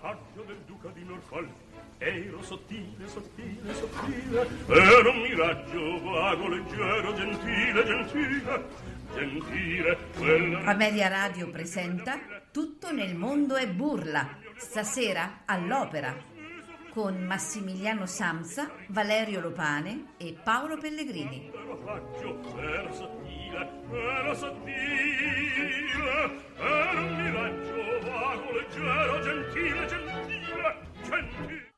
rampaggio del duca di Norfolk ero sottile, sottile, sottile ero un miraggio vago, leggero, gentile, gentile gentile quella... Amelia Radio presenta Tutto nel mondo è burla stasera all'opera con Massimiliano Samsa, Valerio Lopane e Paolo Pellegrini. Ero sottile, ero sottile, ero un miraggio leggero, gentile, gentile, gentile.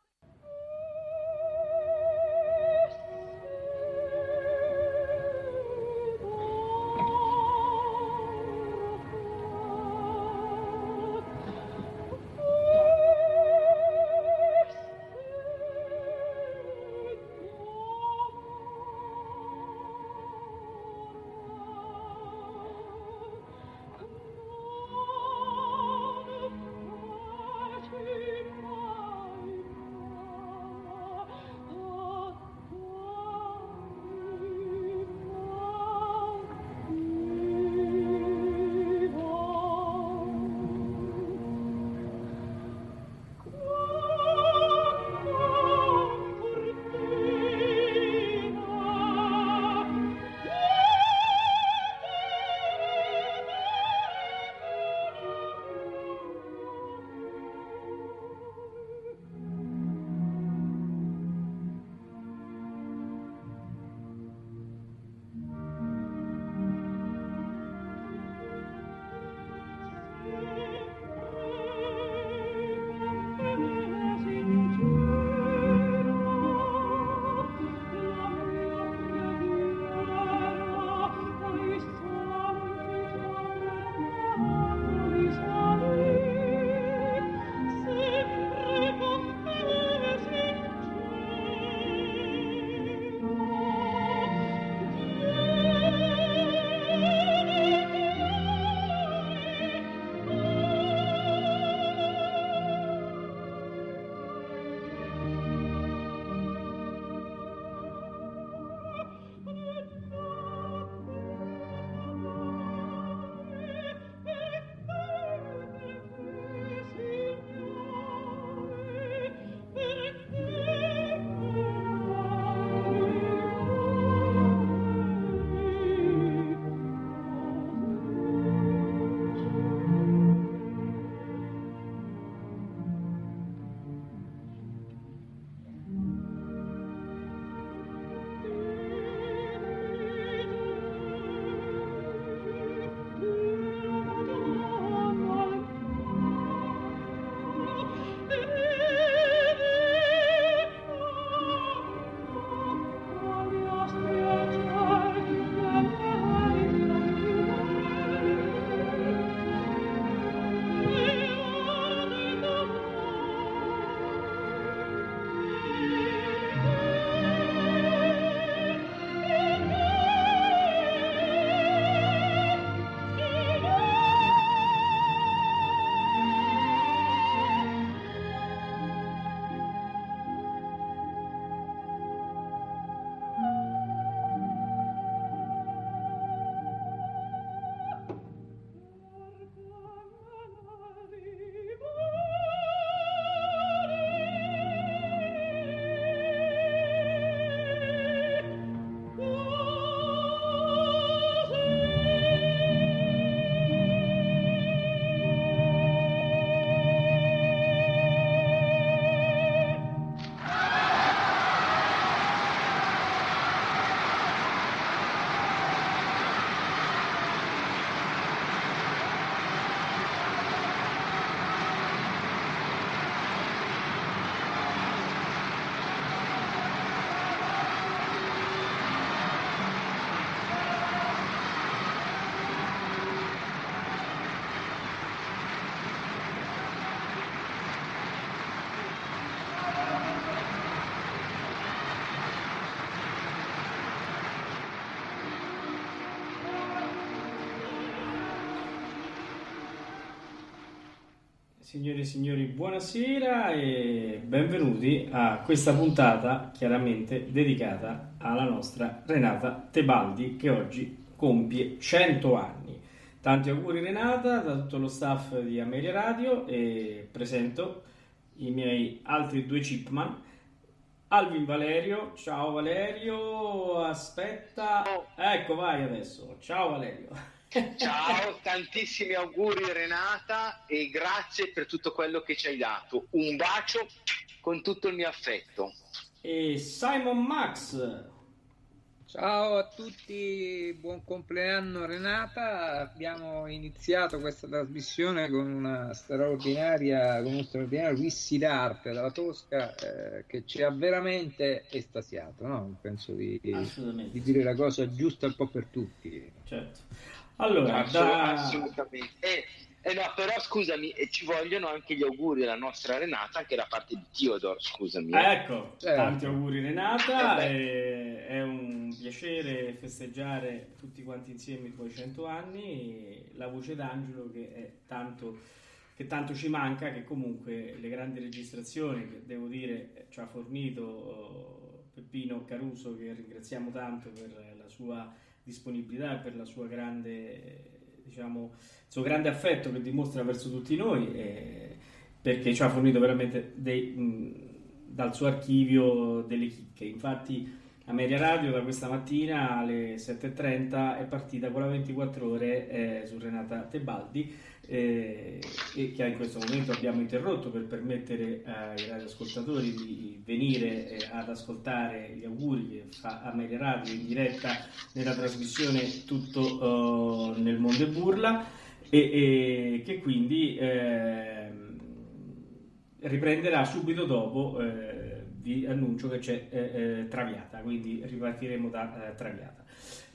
Signore e signori, buonasera e benvenuti a questa puntata chiaramente dedicata alla nostra Renata Tebaldi che oggi compie 100 anni. Tanti auguri Renata da tutto lo staff di Ameria Radio e presento i miei altri due chipman. Alvin Valerio, ciao Valerio, aspetta, ecco vai adesso, ciao Valerio. Ciao, tantissimi auguri Renata e grazie per tutto quello che ci hai dato. Un bacio con tutto il mio affetto. E Simon Max, Ciao a tutti, buon compleanno Renata. Abbiamo iniziato questa trasmissione con una straordinaria, con uno straordinario whisky d'arte dalla Tosca eh, che ci ha veramente estasiato. No? Penso di, di, dire la cosa giusta un po' per tutti. Certo. Allora, Assolut- da... assolutamente. Eh, eh no, però scusami, eh, ci vogliono anche gli auguri alla nostra Renata, anche da parte di Theodore, scusami. Eh. Ecco, certo. tanti auguri Renata, eh è un piacere festeggiare tutti quanti insieme i tuoi 100 anni, la voce d'Angelo che, tanto, che tanto ci manca, che comunque le grandi registrazioni che devo dire ci ha fornito oh, Peppino Caruso, che ringraziamo tanto per la sua disponibilità e per la sua grande diciamo, il suo grande affetto che dimostra verso tutti noi, eh, perché ci ha fornito veramente dei, mh, dal suo archivio delle chicche. Infatti, Ameria Radio da questa mattina alle 7.30 è partita con la 24 ore eh, su Renata Tebaldi eh, e che in questo momento abbiamo interrotto per permettere ai radioascoltatori di venire eh, ad ascoltare gli auguri che fa Ameria Radio in diretta nella trasmissione Tutto uh, nel mondo e burla e, e che quindi ehm, riprenderà subito dopo eh, vi annuncio che c'è eh, eh, Traviata, quindi ripartiremo da eh, Traviata.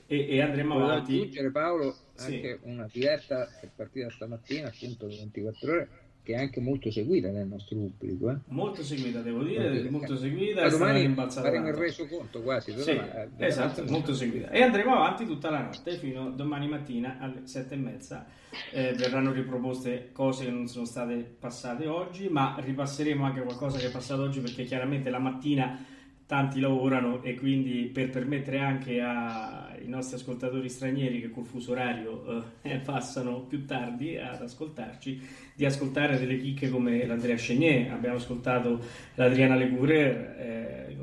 E, e andremo Volevo avanti. aggiungere Paolo anche sì. una diretta che è partita stamattina, appunto 24 ore, che è anche molto seguita nel nostro pubblico. Eh? Molto seguita, devo dire, dire molto seguita. domani faremo il reso conto quasi. Sì, ma, esatto, molto seguita. E andremo avanti tutta la notte fino a domani mattina alle sette e mezza. Eh, verranno riproposte cose che non sono state passate oggi, ma ripasseremo anche qualcosa che è passato oggi perché chiaramente la mattina tanti lavorano e quindi per permettere anche ai nostri ascoltatori stranieri che col fuso orario eh, passano più tardi ad ascoltarci, di ascoltare delle chicche come l'Andrea Chenier, abbiamo ascoltato l'Adriana Legourer, eh,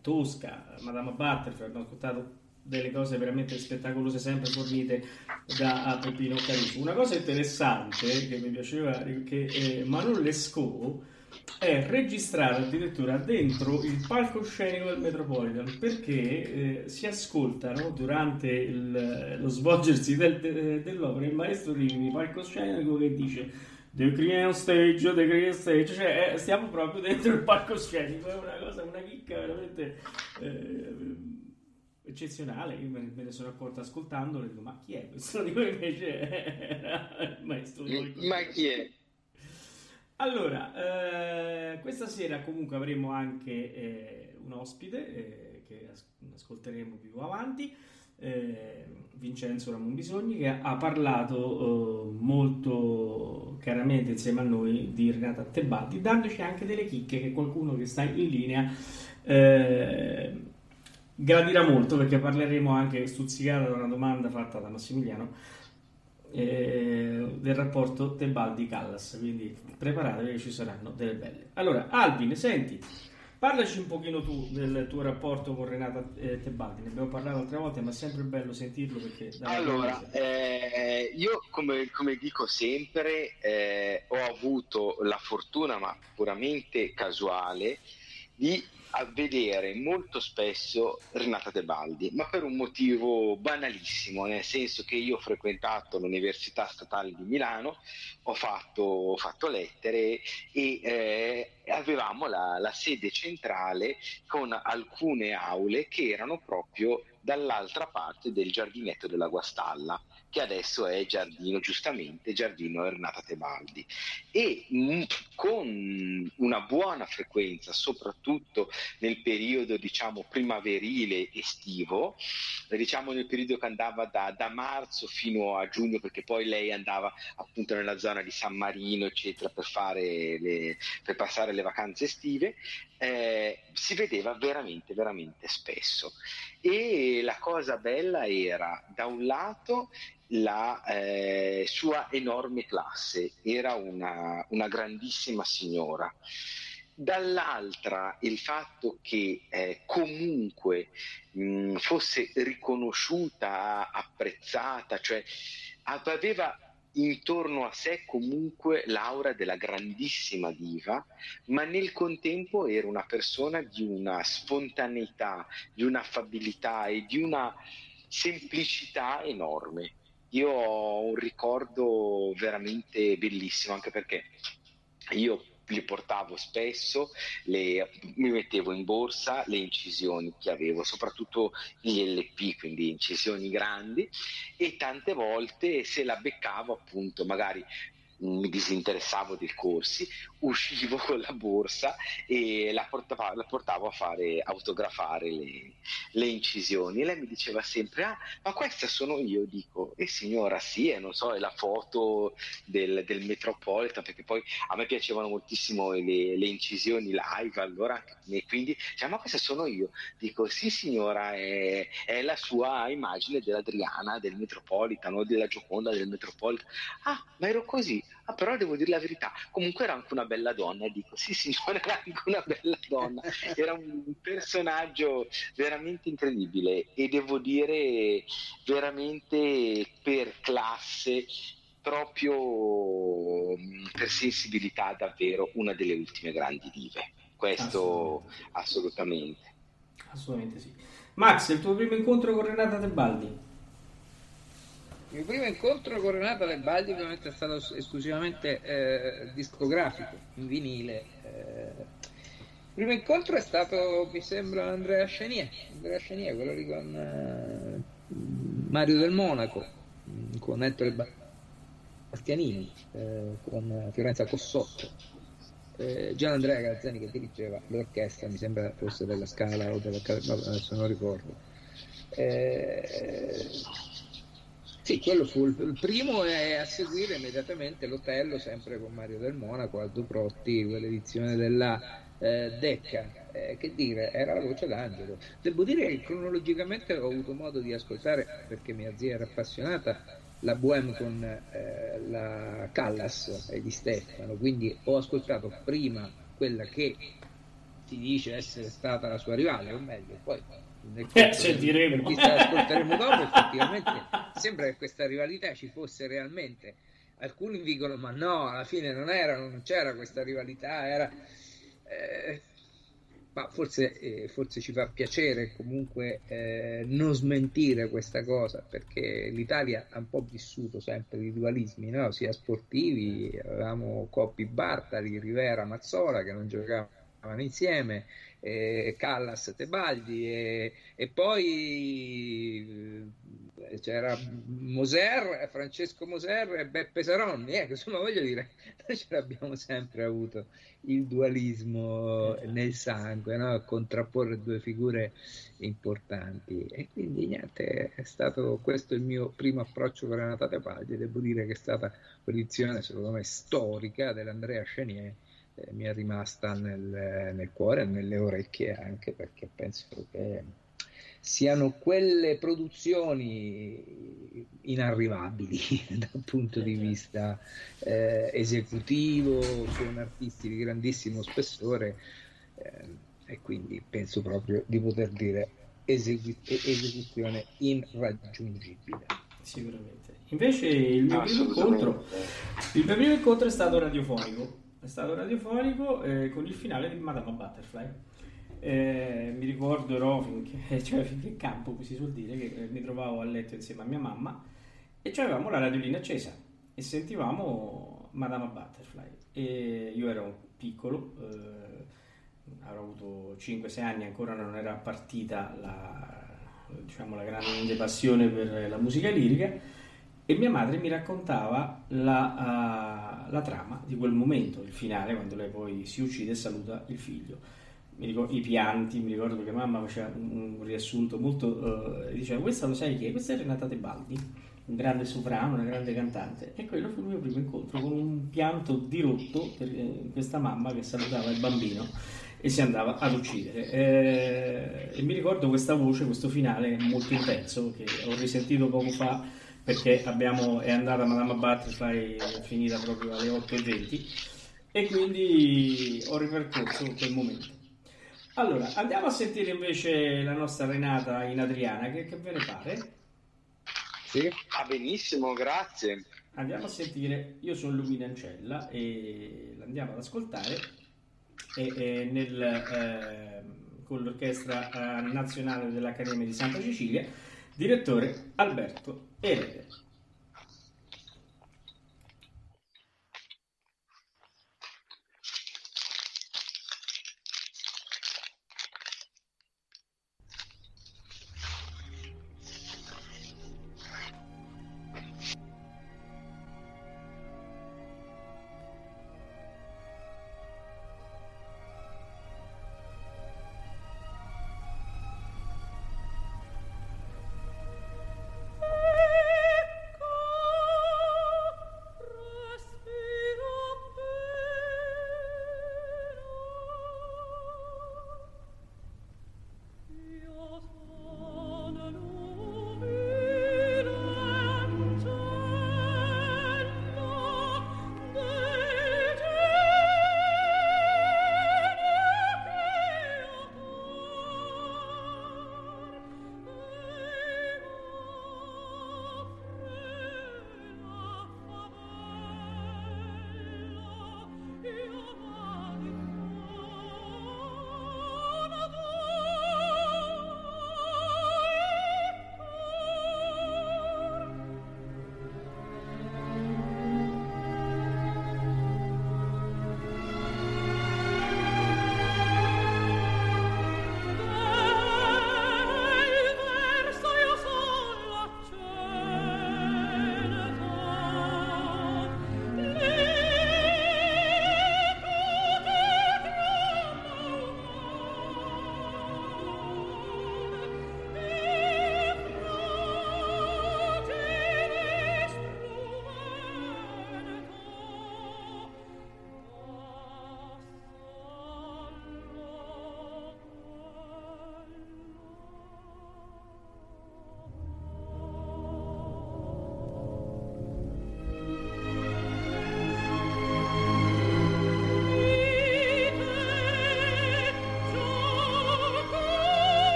Tosca, Madame Butterfield, abbiamo ascoltato delle cose veramente spettacolose sempre fornite da Peppino Caruso. Una cosa interessante che mi piaceva che eh, Manon Lescaut è registrato addirittura dentro il palcoscenico del Metropolitan perché eh, si ascoltano durante il, lo svolgersi del, de, dell'opera il maestro Rimini, palcoscenico che dice The Create Stage, The Create Stage, cioè eh, stiamo proprio dentro il palcoscenico, è una cosa, una chicca veramente eh, eccezionale. Io me, me, ne sono accorto ascoltandolo e dico: Ma chi è questo? Dico invece era il maestro di Ma chi è? Allora, eh, questa sera comunque avremo anche eh, un ospite eh, che as- ascolteremo più avanti, eh, Vincenzo Ramon Bisogni, che ha parlato eh, molto chiaramente insieme a noi di Renata Tebaldi, dandoci anche delle chicche che qualcuno che sta in linea eh, gradirà molto perché parleremo anche stuzzicata da una domanda fatta da Massimiliano eh, del rapporto Tebaldi-Callas, quindi preparatevi che ci saranno delle belle. Allora, Albin, senti, parlaci un pochino tu del tuo rapporto con Renata eh, Tebaldi, ne abbiamo parlato altre volte, ma è sempre bello sentirlo perché... Allora, eh, io come, come, dico sempre, eh, ho avuto la fortuna, ma puramente casuale, di a vedere molto spesso Renata Tebaldi, ma per un motivo banalissimo, nel senso che io ho frequentato l'Università Statale di Milano, ho fatto, ho fatto lettere e eh, avevamo la, la sede centrale con alcune aule che erano proprio dall'altra parte del giardinetto della Guastalla che adesso è Giardino, giustamente Giardino Renata Tebaldi. E mh, mm, con una buona frequenza, soprattutto nel periodo diciamo primaverile estivo, diciamo nel periodo che andava da, da, marzo fino a giugno, perché poi lei andava appunto nella zona di San Marino, eccetera, per, le, per passare le vacanze estive, eh, si vedeva veramente, veramente spesso. E la cosa bella era, da un lato, la eh, sua enorme classe, era una, una grandissima signora dall'altra il fatto che eh, comunque mh, fosse riconosciuta, apprezzata, cioè aveva intorno a sé comunque l'aura della grandissima diva, ma nel contempo era una persona di una spontaneità, di un'affabilità e di una semplicità enorme. Io ho un ricordo veramente bellissimo, anche perché io li portavo spesso, le, mi mettevo in borsa le incisioni che avevo, soprattutto gli LP, quindi incisioni grandi, e tante volte se la beccavo appunto magari mi disinteressavo dei corsi, uscivo con la borsa e la portavo, la portavo a fare autografare le, le, incisioni. E lei mi diceva sempre: Ah, ma questa sono io. Dico, e eh, signora, sì, e non so, è la foto del, del Metropolitan, perché poi a me piacevano moltissimo le, le incisioni live, allora, e quindi, cioè, ma questa sono io. Dico, sì, signora, è, è la sua immagine dell'Adriana, del Metropolitan o della Gioconda del Metropolitan. Ah, ma ero così. Ah, però devo dire la verità, comunque era anche una bella donna, e dico sì signore, era anche una bella donna, era un personaggio veramente incredibile e devo dire veramente per classe, proprio mm, per sensibilità davvero una delle ultime grandi dive, questo assolutamente. Assolutamente, assolutamente sì. Max, il tuo primo incontro con Renata Tebaldi? Il primo incontro con Renata Lebaldi ovviamente è stato esclusivamente eh, discografico, in vinile. Eh. Il primo incontro è stato, mi sembra, Andrea Chenier, Andrea Chenier quello lì con eh, Mario del Monaco, con Ettore Bastianini, eh, con Fiorenza Cossotto. Eh, Gian Andrea Gazzani che dirigeva l'orchestra, mi sembra fosse della Scala o della no, adesso non ricordo. Eh, sì, quello fu il, il primo e a seguire immediatamente l'Otello, sempre con Mario del Monaco, Aldo Protti, quell'edizione della eh, Decca. Eh, che dire, era la voce d'angelo. Devo dire che cronologicamente ho avuto modo di ascoltare, perché mia zia era appassionata, la Bohème con eh, la Callas e di Stefano, quindi ho ascoltato prima quella che si dice essere stata la sua rivale, o meglio, poi nel eh, sentiremo. Chi ascolteremo dopo, effettivamente sembra che questa rivalità ci fosse realmente. Alcuni dicono: ma no, alla fine non, era, non c'era questa rivalità, era. Eh, ma forse, eh, forse, ci fa piacere comunque eh, non smentire questa cosa perché l'Italia ha un po' vissuto sempre di dualismi, no? sia sportivi, avevamo Coppi Bartali, Rivera Mazzola che non giocavano insieme, eh, Callas Tebaldi e, e poi eh, c'era Moser, Francesco Moser e Beppe Saronni, eh, insomma voglio dire, noi ce l'abbiamo sempre avuto il dualismo nel sangue, no? contrapporre due figure importanti. E quindi niente, è stato questo il mio primo approccio con Renata Tebaldi, devo dire che è stata un'edizione secondo me storica dell'Andrea Chenier eh, mi è rimasta nel, nel cuore e nelle orecchie anche perché penso che siano quelle produzioni inarrivabili dal punto di vista eh, esecutivo, sono artisti di grandissimo spessore eh, e quindi penso proprio di poter dire esecu- esecuzione irraggiungibile. Sicuramente. Invece il mio, primo incontro, il mio primo incontro è stato radiofonico è stato radiofonico eh, con il finale di Madama Butterfly. Eh, mi ricordo ero finché, cioè, finché campo, si suol dire, che eh, mi trovavo a letto insieme a mia mamma e avevamo la radiolina accesa e sentivamo Madama Butterfly. E io ero piccolo, eh, avrò avuto 5-6 anni, ancora non era partita la, diciamo, la grande passione per la musica lirica e mia madre mi raccontava la, uh, la, trama di quel momento, il finale, quando lei poi si uccide e saluta il figlio. Mi ricordo, I pianti, mi ricordo che mamma faceva un, un riassunto molto... Uh, diceva, questa lo sai chi è? Questa è Renata Tebaldi, un grande soprano, una grande cantante. E quello fu il mio primo incontro, con un pianto dirotto per eh, questa mamma che salutava il bambino e si andava ad uccidere. Eh, e mi ricordo questa voce, questo finale molto intenso che ho risentito poco fa perché abbiamo, è andata Madame Butterfly è finita proprio alle 8.20 e quindi ho ripercorso quel momento. Allora, andiamo a sentire invece la nostra Renata in Adriana, che, che ve ne pare? Sì. Ah, benissimo, grazie. Andiamo a sentire, io sono Lumina Ancella e l'andiamo ad ascoltare e, e nel, eh, con l'Orchestra eh, Nazionale dell'Accademia di Santa Cecilia, direttore Alberto Ele.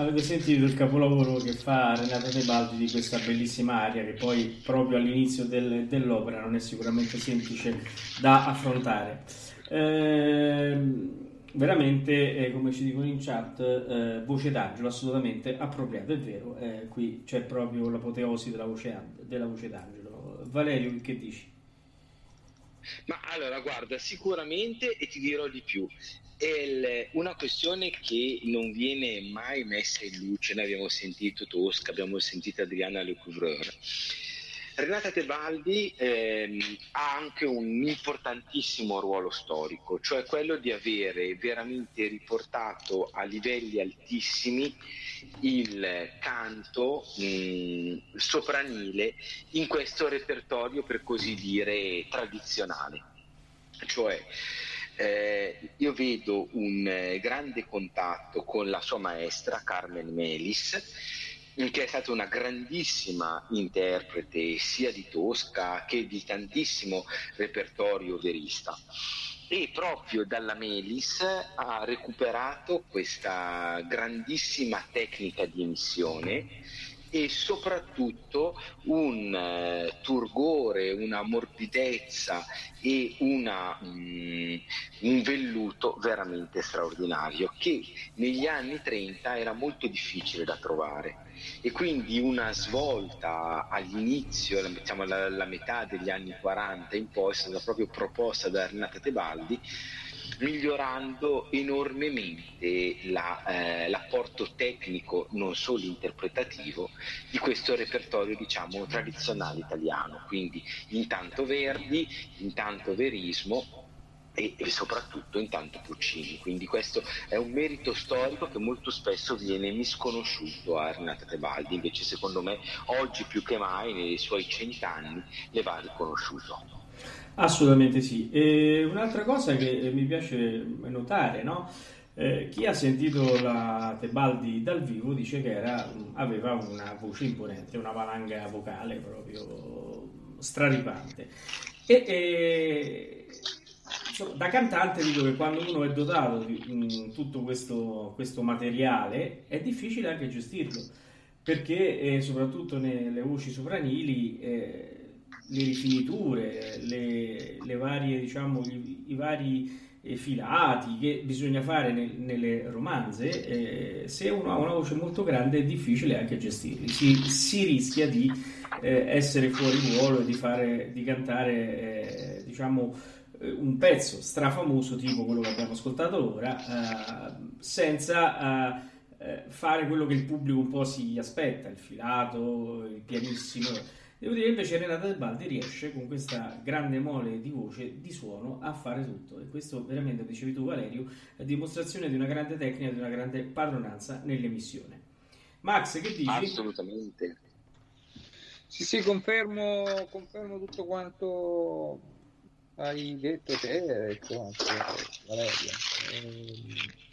Avete sentito il capolavoro che fa Renata Tebaldi di questa bellissima aria che poi proprio all'inizio del, dell'opera non è sicuramente semplice da affrontare. Eh, veramente, eh, come ci dicono in chat, eh, voce d'angelo assolutamente appropriato, è vero, eh, qui c'è proprio l'apoteosi della voce, della voce d'angelo. Valerio, che dici? Ma allora, guarda, sicuramente e ti dirò di più è una questione che non viene mai messa in luce, noi abbiamo sentito Tosca, abbiamo sentito Adriana Le Couvreur. Renata Tebaldi ehm, ha anche un importantissimo ruolo storico, cioè quello di avere veramente riportato a livelli altissimi il canto mh, sopranile in questo repertorio per così dire tradizionale. Cioè, eh, io vedo un eh, grande contatto con la sua maestra Carmen Melis che è stata una grandissima interprete sia di Tosca che di tantissimo repertorio verista. E proprio dalla Melis ha recuperato questa grandissima tecnica di emissione e soprattutto un eh, turgore, una morbidezza e una, mm, un velluto veramente straordinario che negli anni 30 era molto difficile da trovare. E quindi una svolta all'inizio, diciamo alla, alla metà degli anni 40 in poi è stata proprio proposta da Renata Tebaldi migliorando enormemente la, eh, l'apporto tecnico, non solo interpretativo, di questo repertorio diciamo tradizionale italiano, quindi intanto Verdi, intanto Verismo e, e, soprattutto intanto Puccini. Quindi questo è un merito storico che molto spesso viene misconosciuto a Renata Tebaldi, invece secondo me oggi più che mai nei suoi cent'anni le va riconosciuto. Assolutamente sì. E un'altra cosa che mi piace notare, no? Eh, chi ha sentito la Tebaldi dal vivo dice che era, aveva una voce imponente, una valanga vocale proprio straripante. E, e insomma, da cantante dico che quando uno è dotato di mh, tutto questo, questo, materiale è difficile anche gestirlo, perché eh, soprattutto nelle voci sopranili... Eh, le rifiniture, le, le varie, diciamo, i, i vari eh, filati che bisogna fare nel, nelle romanze, eh, se uno ha una voce molto grande è difficile anche gestirli, si, si rischia di eh, essere fuori ruolo e di, fare, di cantare eh, diciamo, eh, un pezzo strafamoso tipo quello che abbiamo ascoltato ora, eh, senza fare quello che il pubblico un po' si aspetta, il filato, il pianissimo Devo dire invece Renata Del Baldi riesce con questa grande mole di voce, di suono, a fare tutto e questo veramente, dicevi tu Valerio, è dimostrazione di una grande tecnica, di una grande padronanza nell'emissione. Max, che dici? Assolutamente. Sì, sì, confermo, confermo tutto quanto hai detto te e detto anche Valerio. Eh,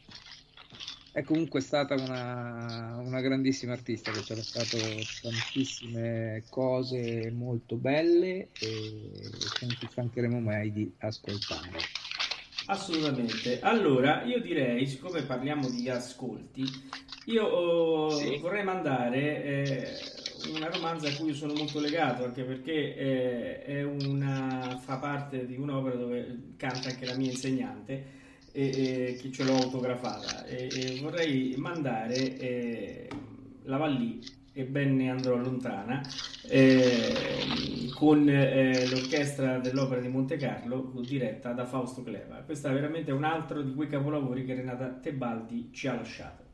è comunque stata una, una grandissima artista che ci ha lasciato tantissime cose molto belle e che non ci stancheremo mai di ascoltare. Assolutamente. Allora, io direi, siccome parliamo di ascolti, io oh, sì. vorrei mandare eh, una romanza a cui sono molto legato, anche perché eh, è una, fa parte di un'opera dove canta anche la mia insegnante e, e che ce l'ho autografata. E, e vorrei mandare eh, la Vallì e ben andrò lontana eh, con eh, l'orchestra dell'opera di Monte Carlo diretta da Fausto Cleva. Questo è veramente un altro di quei capolavori che Renata Tebaldi ci ha lasciato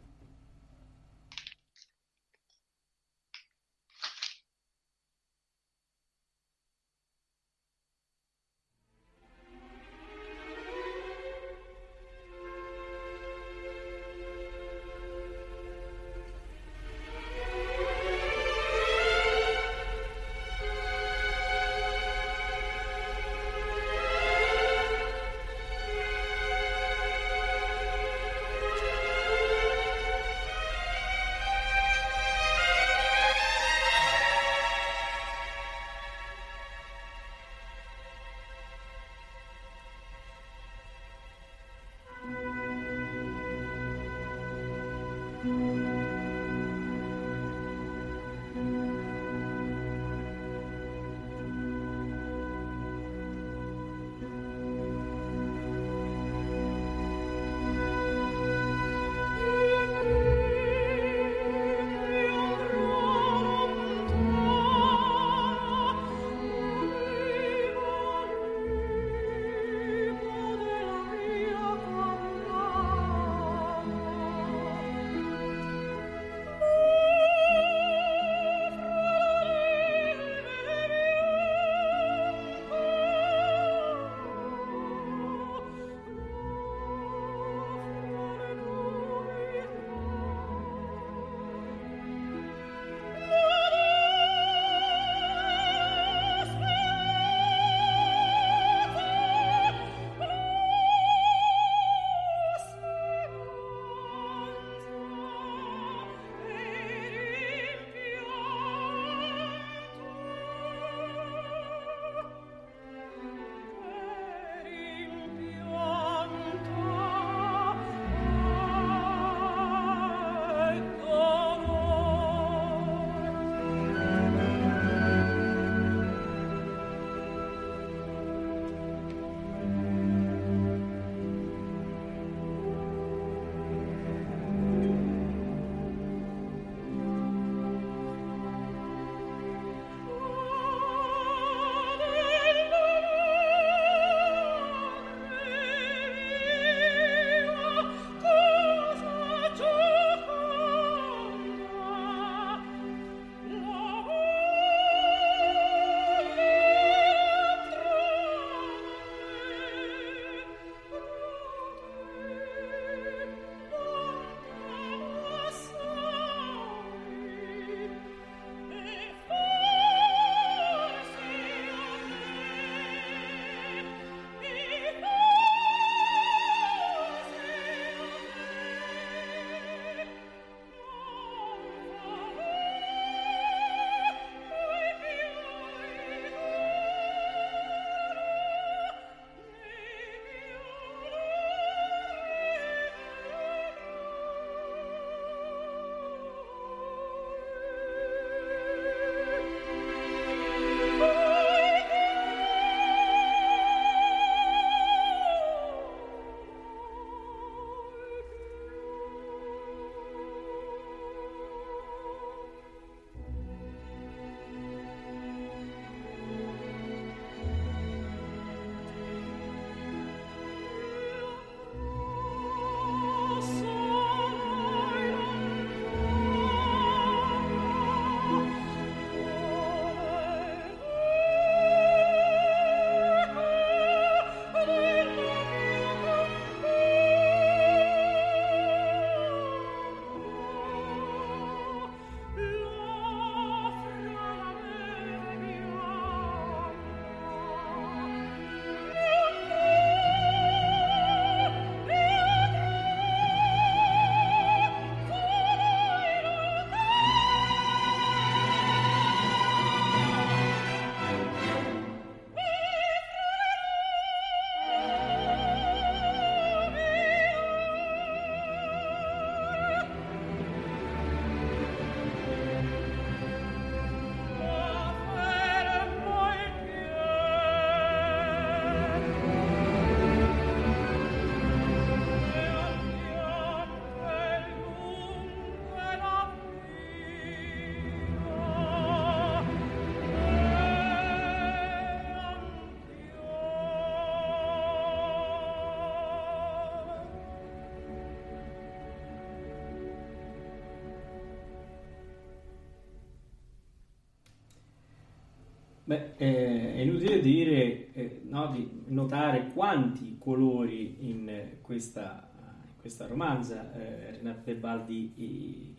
Beh, eh, è inutile dire, eh, no, di notare quanti colori in questa, in questa romanza eh, Renato Tebaldi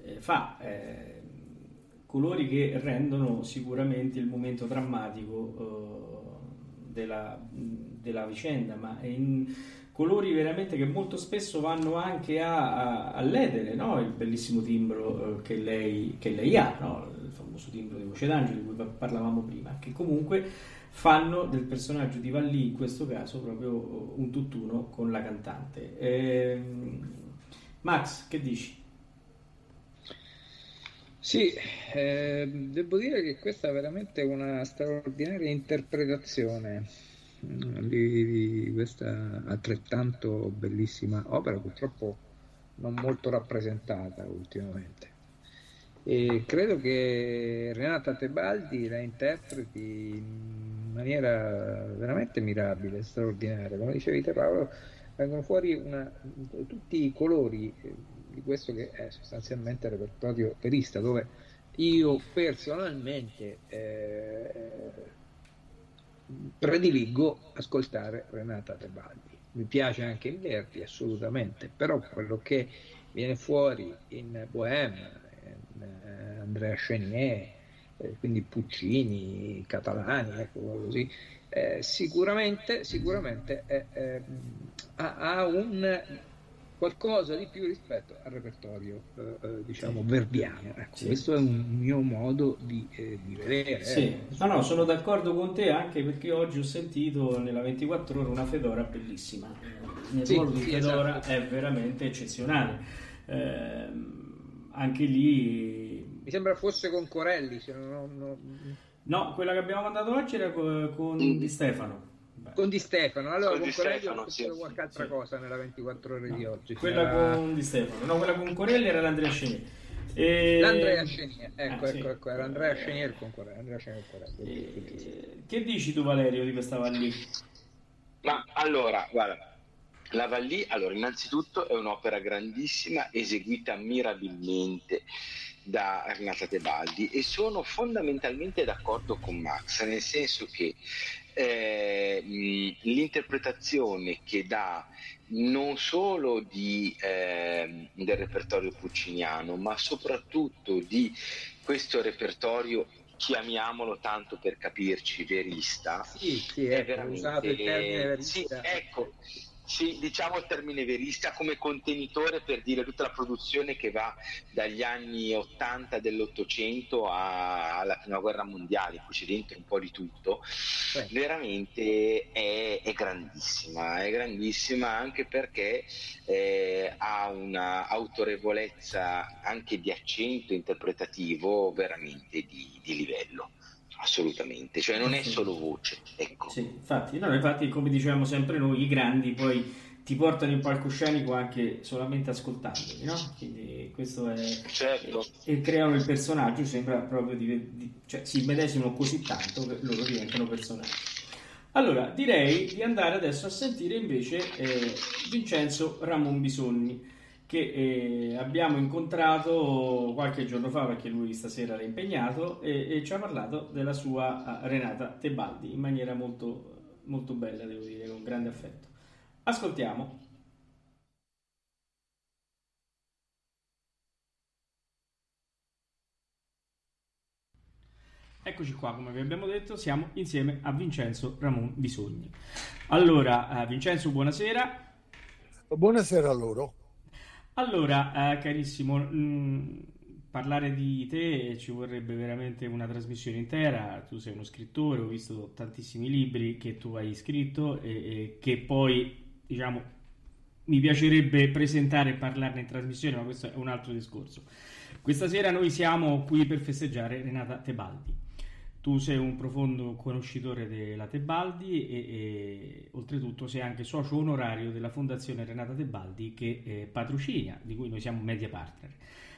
eh, fa, eh, colori che rendono sicuramente il momento drammatico eh, della, della, vicenda, ma in colori veramente che molto spesso vanno anche a, a, a ledere no? il bellissimo timbro che lei, che, lei, ha. No? famoso timbro di voce d'angelo di cui parlavamo prima, che comunque fanno del personaggio di Vallì in questo caso proprio un tutt'uno con la cantante. Eh, Max, che dici? Sì, eh, devo dire che questa è veramente una straordinaria interpretazione di, di questa altrettanto bellissima opera, purtroppo non molto rappresentata ultimamente. E credo che Renata Tebaldi la interpreti in maniera veramente mirabile, straordinaria. Come dicevi te Paolo, vengono fuori una, tutti i colori di questo che è sostanzialmente il repertorio perista, dove io personalmente eh, prediligo ascoltare Renata Tebaldi. Mi piace anche il Verdi, assolutamente, però quello che viene fuori in Bohème, eh, Andrea Chenier, eh, quindi Puccini, Catalani, ecco così, eh, sicuramente, sicuramente è, ha, ha, un qualcosa di più rispetto al repertorio eh, diciamo verdiano ecco, sì. questo è un mio modo di, eh, di vedere sì. no no sono d'accordo con te anche perché oggi ho sentito nella 24 ore una Fedora bellissima il sì, ruolo di Fedora esatto. è veramente eccezionale eh, anche lì... Mi sembra fosse con Corelli, se non, non... No, quella che abbiamo mandato oggi era con, con mm. Di Stefano. Beh. Con Di Stefano, allora con, con Corelli Stefano, ho sì, qualche altra sì. cosa nella 24 ore no, di oggi. Quella era... con Di Stefano, no, quella con Corelli era l'Andrea Scenier. E... L'Andrea Scenier, ecco, ah, ecco, sì. ecco, era Andrea Scenier con Corelli. Andrea Scenier con Corelli. E... Che dici tu Valerio di questa Valli? Ma allora, guarda, la Vallì, allora, innanzitutto è un'opera grandissima, eseguita mirabilmente da Renata Tebaldi e sono fondamentalmente d'accordo con Max, nel senso che eh, l'interpretazione che dà non solo di, eh, del repertorio pucciniano, ma soprattutto di questo repertorio chiamiamolo tanto per capirci verista sì, sì, è ecco, veramente usato il termine verista. Sì, ecco, sì, diciamo il termine verista come contenitore per dire tutta la produzione che va dagli anni 80 dell'Ottocento alla prima guerra mondiale, in cui c'è dentro un po' di tutto, eh. veramente è, è, grandissima, è grandissima anche perché eh, ha una autorevolezza anche di accento interpretativo veramente di, di livello assolutamente, cioè non è solo voce. Ecco. Sì, infatti, no, infatti, come dicevamo sempre noi, i grandi poi ti portano in palcoscenico anche solamente ascoltandoli, no? Quindi questo è... Certo. E, creano il personaggio, sembra proprio di, di cioè si medesimano così tanto che loro diventano personaggi. Allora, direi di andare adesso a sentire invece eh, Vincenzo Ramon Bisogni che eh, abbiamo incontrato qualche giorno fa perché lui stasera era impegnato e, e ci ha parlato della sua uh, Renata Tebaldi in maniera molto, molto bella, devo dire, con grande affetto. Ascoltiamo. Eccoci qua, come vi abbiamo detto, siamo insieme a Vincenzo Ramon Bisogni. Allora, uh, Vincenzo, buonasera. Buonasera a loro. Allora, eh, carissimo, mh, mm, parlare di te ci vorrebbe veramente una trasmissione intera. Tu sei uno scrittore, ho visto tantissimi libri che tu hai scritto e, e che poi, diciamo, mi piacerebbe presentare e parlarne in trasmissione, ma questo è un altro discorso. Questa sera noi siamo qui per festeggiare Renata Tebaldi. Tu sei un profondo conoscitore della Tebaldi e, e, oltretutto sei anche socio onorario della Fondazione Renata Tebaldi che eh, patrocina, di cui noi siamo media partner.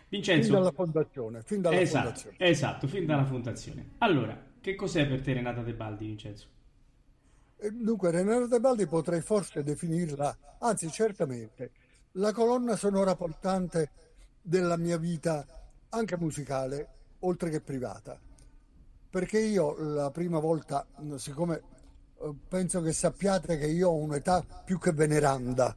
Vincenzo, fin dalla fondazione, fin dalla esatto, fondazione. Esatto, fin dalla fondazione. Allora, che cos'è per te Renata Tebaldi, Vincenzo? Eh, dunque, Renata Tebaldi potrei forse definirla, anzi certamente, la colonna sonora portante della mia vita, anche musicale, oltre che privata perché io la prima volta, siccome eh, penso che sappiate che io ho un'età più che veneranda,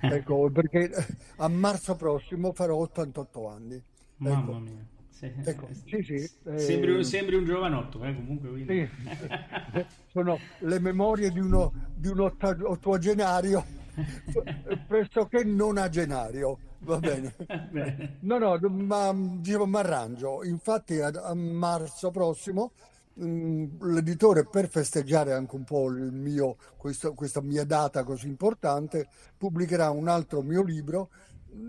ecco, perché a marzo prossimo farò 88 anni. Ecco. Mamma mia. Sì. Ecco, sì, sì, eh, Sembri, sembri un giovanotto, eh, comunque. Sono le memorie di uno, di un otta- ottuagenario pressoché nonagenario. Va bene. Bene. No, no, ma mi arrangio. Infatti a, a marzo prossimo mh, l'editore per festeggiare anche un po' il mio, questo- questa mia data così importante pubblicherà un altro mio libro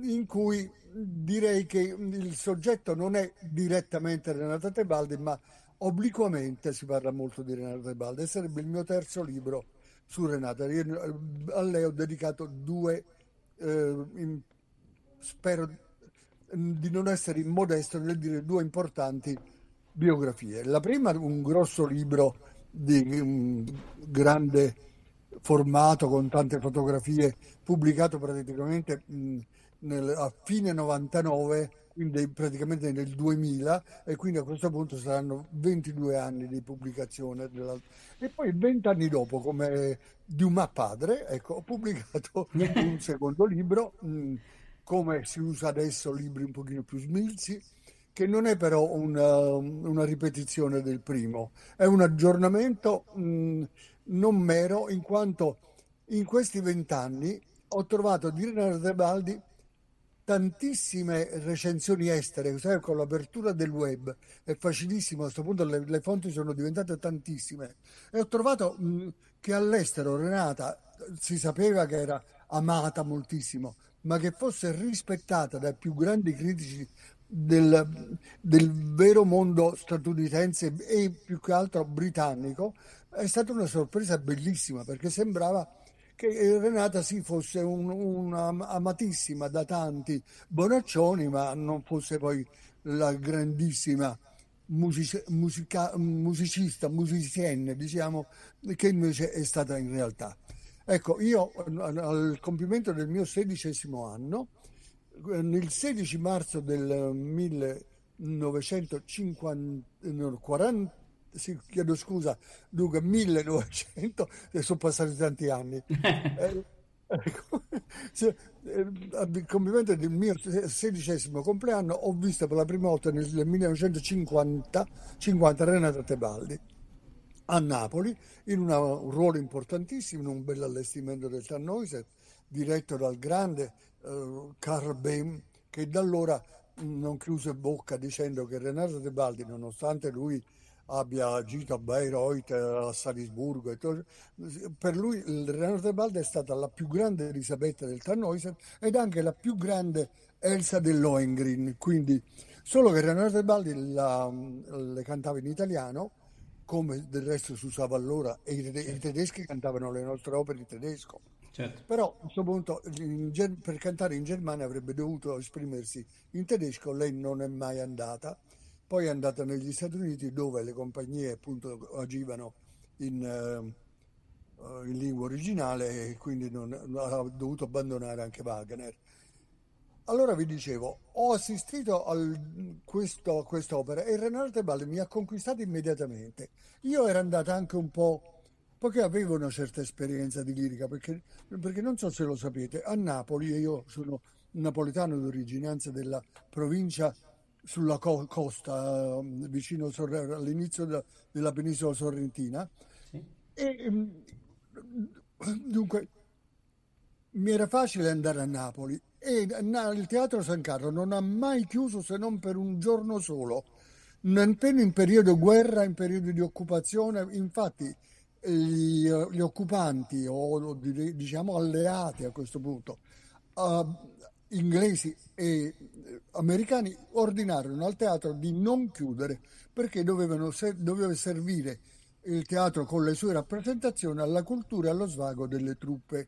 in cui direi che il soggetto non è direttamente Renata Tebaldi, ma obliquamente si parla molto di Renata Tebaldi e sarebbe il mio terzo libro su Renata. Io, eh, a lei ho dedicato due, eh, spero di non essere immodesto nel dire due importanti biografie. La prima, un grosso libro di um, grande formato con tante fotografie, pubblicato praticamente mh, nel- a fine 99, quindi praticamente nel 2000, e quindi a questo punto saranno 22 anni di pubblicazione. della- E poi 20 anni dopo, come Dumas padre, ecco, ho pubblicato un secondo libro, mh, come si usa adesso, libri un pochino più smilzi, che non è però una, una ripetizione del primo, è un aggiornamento mh, non mero, in quanto in questi vent'anni ho trovato di Renato Tebaldi tantissime recensioni estere, sai, con l'apertura del web è facilissimo, a questo punto le, le fonti sono diventate tantissime e ho trovato mh, che all'estero Renata si sapeva che era amata moltissimo, ma che fosse rispettata dai più grandi critici del, del vero mondo statunitense e più che altro britannico, è stata una sorpresa bellissima perché sembrava che Renata sì fosse un- una amatissima da tanti bonaccioni, ma non fosse poi la grandissima music- musica- musicista, musicienne, diciamo, che invece è stata in realtà. Ecco, io al compimento del mio sedicesimo anno, eh, nel 16 marzo del 1940, sì, chiedo scusa, dunque 1900, e sono passati tanti anni. Eh, ecco, se- eh, al compimento del mio sedicesimo compleanno ho visto per la prima volta nel 1950 50 Renata Tebaldi a Napoli in una- un ruolo importantissimo, in un bel allestimento del Tannhäuser, diretto dal grande eh, Karl Behm, che da allora mh, non chiuse bocca dicendo che Renato Tebaldi, nonostante lui abbia agito a Bayreuth, a Salisburgo, e tutto, per lui il Renato Tebaldi è stata la più grande Elisabetta del Tannhäuser ed anche la più grande Elsa del Lohengrin, quindi solo che Renato Tebaldi la- le cantava in italiano come del resto si usava allora, e i, tede- i tedeschi cantavano le nostre opere in tedesco. Certo. Però a questo punto in per cantare in Germania avrebbe dovuto esprimersi in tedesco, lei non è mai andata, poi è andata negli Stati Uniti dove le compagnie appunto agivano in, eh, in lingua originale e quindi non, ha dovuto abbandonare anche Wagner. Allora vi dicevo, ho assistito a questo, quest'opera e Renato Tebaldi mi ha conquistato immediatamente. Io ero andata anche un po', perché avevo una certa esperienza di lirica, perché, perché non so se lo sapete, a Napoli, e io sono napoletano di originanza della provincia sulla co- costa, vicino Sorre- all'inizio della, della penisola sorrentina, Sì. e ehm, dunque mi era facile andare a Napoli e il Teatro San Carlo non ha mai chiuso se non per un giorno solo, nemmeno in periodo guerra, in periodo di occupazione. Infatti gli, gli occupanti o di- diciamo alleati a questo punto, eh, inglesi e eh, americani, ordinarono al teatro di non chiudere perché dovevano doveva servire il teatro con le sue rappresentazioni alla cultura e allo svago delle truppe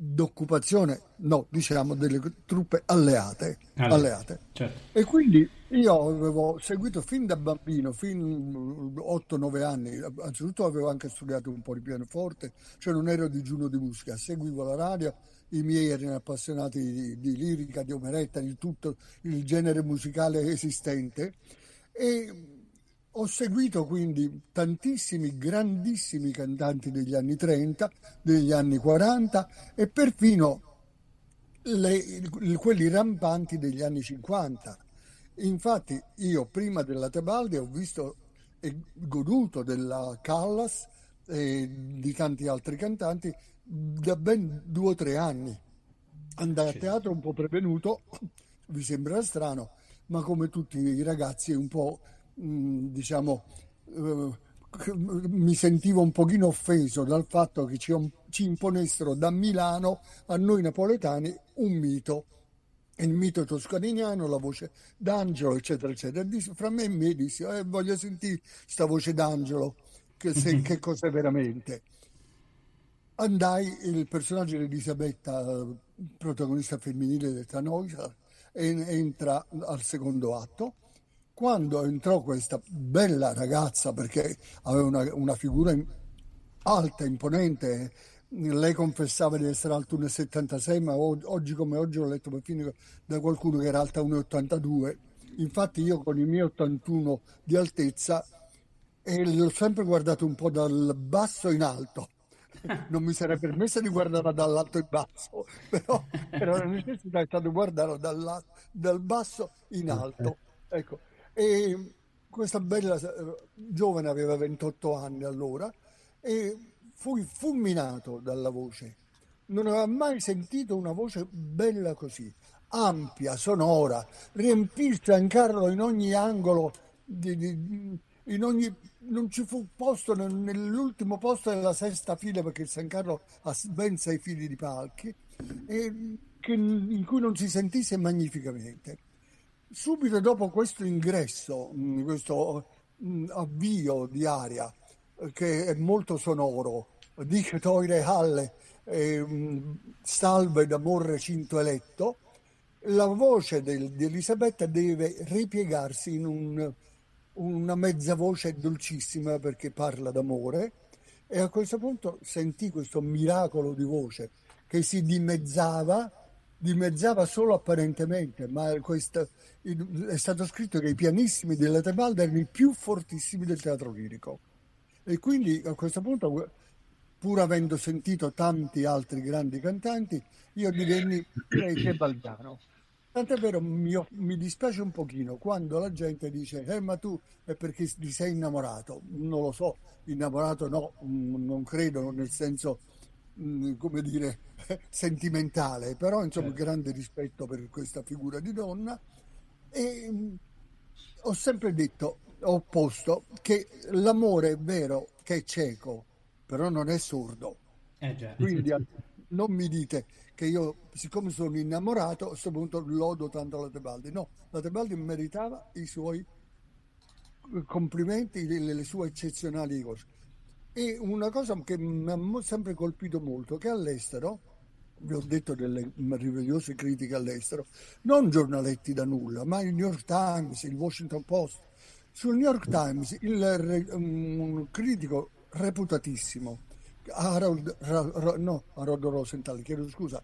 d'occupazione, no, diciamo delle truppe alleate. Allora, alleate. certo. E quindi io avevo seguito fin da bambino, fin 8-9 anni, anzitutto avevo anche studiato un po' di pianoforte, cioè non ero digiuno di musica, seguivo la radio, i miei erano appassionati di, di lirica, di operetta, di tutto il genere musicale esistente e Ho seguito quindi tantissimi grandissimi cantanti degli anni 30, degli anni 40 e perfino le, quelli rampanti degli anni 50. Infatti io prima della Tebaldi ho visto e goduto della Callas e di tanti altri cantanti da ben due o tre anni. Andare a teatro un po' prevenuto, vi sembra strano, ma come tutti i ragazzi un po', diciamo, eh, mi sentivo un pochino offeso dal fatto che ci, ci imponessero da Milano a noi napoletani un mito il mito toscaniniano, la voce d'Angelo, eccetera, eccetera. Disse, fra me e me disse, eh, voglio sentire questa voce d'Angelo, che, se, che cos'è veramente. Andai, il personaggio di Elisabetta, protagonista femminile del Tanoisa, entra al secondo atto. Quando entrò questa bella ragazza, perché aveva una, una figura alta, imponente, lei confessava di essere alto 1,76 ma oggi come oggi l'ho letto perfino da qualcuno che era alta 1,82 infatti io con i miei 81 di altezza e l'ho sempre guardato un po' dal basso in alto. Non mi sarei permesso di guardarla dall'alto in basso però, però la necessità è stata guardarla dal, dal basso in alto. Ecco e questa bella eh, giovane aveva 28 anni allora e fui fulminato dalla voce. Non avevo mai sentito una voce bella così, ampia, sonora, riempì Giancarlo in ogni angolo, di, di, in ogni, non ci fu posto nell'ultimo posto della sesta fila perché il San Carlo ha ben sei fili di palchi, e, che, in cui non si sentisse magnificamente. Subito dopo questo ingresso, questo avvio di aria, che è molto sonoro, dice Toire Halle, eh, salve d'amor recinto eletto, la voce del, di Elisabetta deve ripiegarsi in un, una mezza voce dolcissima perché parla d'amore e a questo punto sentì questo miracolo di voce che si dimezzava, dimezzava solo apparentemente, ma questo, è stato scritto che i pianissimi della Tebalda erano i più fortissimi del teatro lirico e quindi a questo punto, pur avendo sentito tanti altri grandi cantanti, io divenni tebaldiano. Tant'è vero, mi, mi, dispiace un pochino quando la gente dice, eh ma tu è perché ti sei innamorato. Non lo so, innamorato no, mm, non credo nel senso, come dire, sentimentale, però insomma certo. grande rispetto per questa figura di donna. E mm, ho sempre detto, opposto che l'amore è vero che è cieco, però non è sordo. Eh Quindi non mi dite che io, siccome sono innamorato, a questo punto lodo tanto la Tebaldi. No, la Tebaldi meritava i suoi complimenti, le, le sue eccezionali cose. E una cosa che mi ha sempre colpito molto, che all'estero, vi ho detto delle meravigliose critiche all'estero, non giornaletti da nulla, ma il New York Times, il Washington Post, sul New York Times il, un critico reputatissimo, Harold, no, Harold Rosenthal, chiedo scusa,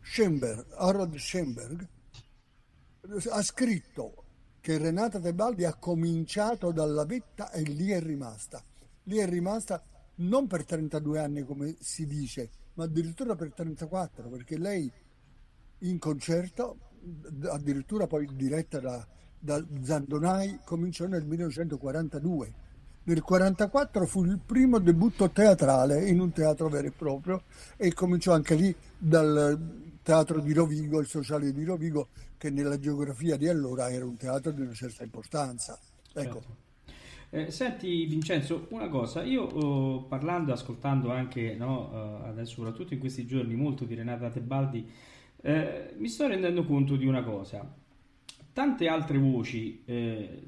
Schoenberg, Harold Schoenberg, ha scritto che Renata Tebaldi ha cominciato dalla vetta e lì è rimasta. Lì è rimasta non per 32 anni come si dice, ma addirittura per 34, perché lei in concerto, addirittura poi diretta da da Zandonai cominciò nel 1942. Nel 1944 fu il primo debutto teatrale in un teatro vero e proprio e cominciò anche lì dal teatro di Rovigo, il sociale di Rovigo, che nella geografia di allora era un teatro di una certa importanza. Ecco. Certo. Eh, senti Vincenzo, una cosa, io oh, parlando ascoltando anche no, uh, adesso soprattutto in questi giorni molto di Renata Tebaldi, eh, mi sto rendendo conto di una cosa tante altre voci eh,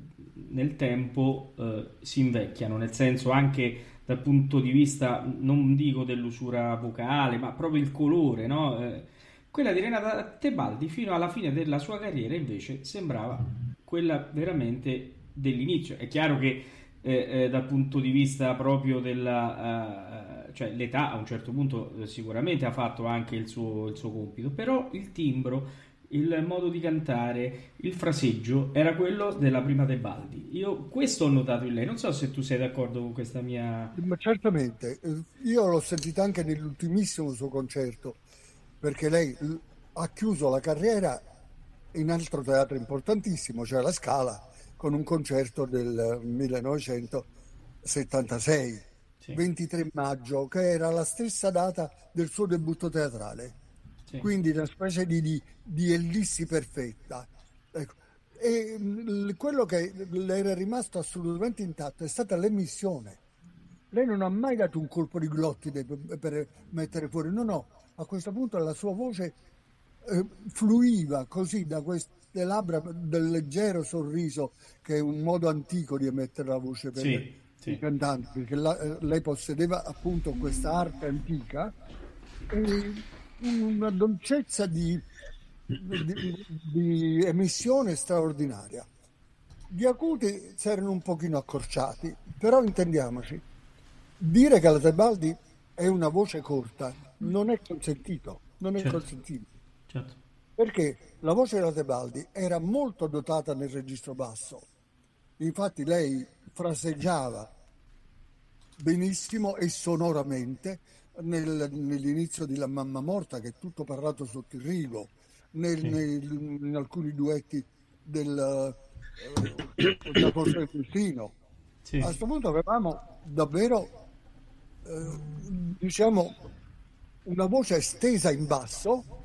nel tempo eh, si invecchiano, nel senso anche dal punto di vista, non dico dell'usura vocale, ma proprio il colore, no? eh, quella di Renata Tebaldi fino alla fine della sua carriera invece sembrava quella veramente dell'inizio. È chiaro che eh, eh, dal punto di vista proprio della... Uh, cioè l'età a un certo punto sicuramente ha fatto anche il suo, il suo compito, però il timbro il modo di cantare, il fraseggio era quello della prima Tebaldi. Io questo ho notato in lei, non so se tu sei d'accordo con questa mia... Ma certamente, io l'ho sentita anche nell'ultimissimo suo concerto, perché lei ha chiuso la carriera in altro teatro importantissimo, cioè la Scala, con un concerto del 1976, sì. 23 maggio, che era la stessa data del suo debutto teatrale sì. quindi una specie di, di, di ellissi perfetta. Ecco. E mm, quello che le era rimasto assolutamente intatto è stata l'emissione. Lei non ha mai dato un colpo di glottide per, per mettere fuori, no, no, a questo punto la sua voce eh, fluiva così da queste labbra del leggero sorriso, che è un modo antico di emettere la voce per sì, sì. i cantanti, perché la, eh, lei possedeva appunto questa arte antica. E una dolcezza di, di, di emissione straordinaria. Gli acuti si erano un pochino accorciati, però intendiamoci, dire che la Tebaldi è una voce corta non è consentito, non è certo. consentito. Certo. Perché la voce della Tebaldi era molto dotata nel registro basso. Infatti lei fraseggiava benissimo e sonoramente nel, nell'inizio di La mamma morta, che è tutto parlato sotto il rigo, nel, sì. nel, in alcuni duetti del, eh, Forza del Custino. Sì. A questo punto avevamo davvero, eh, diciamo, una voce estesa in basso,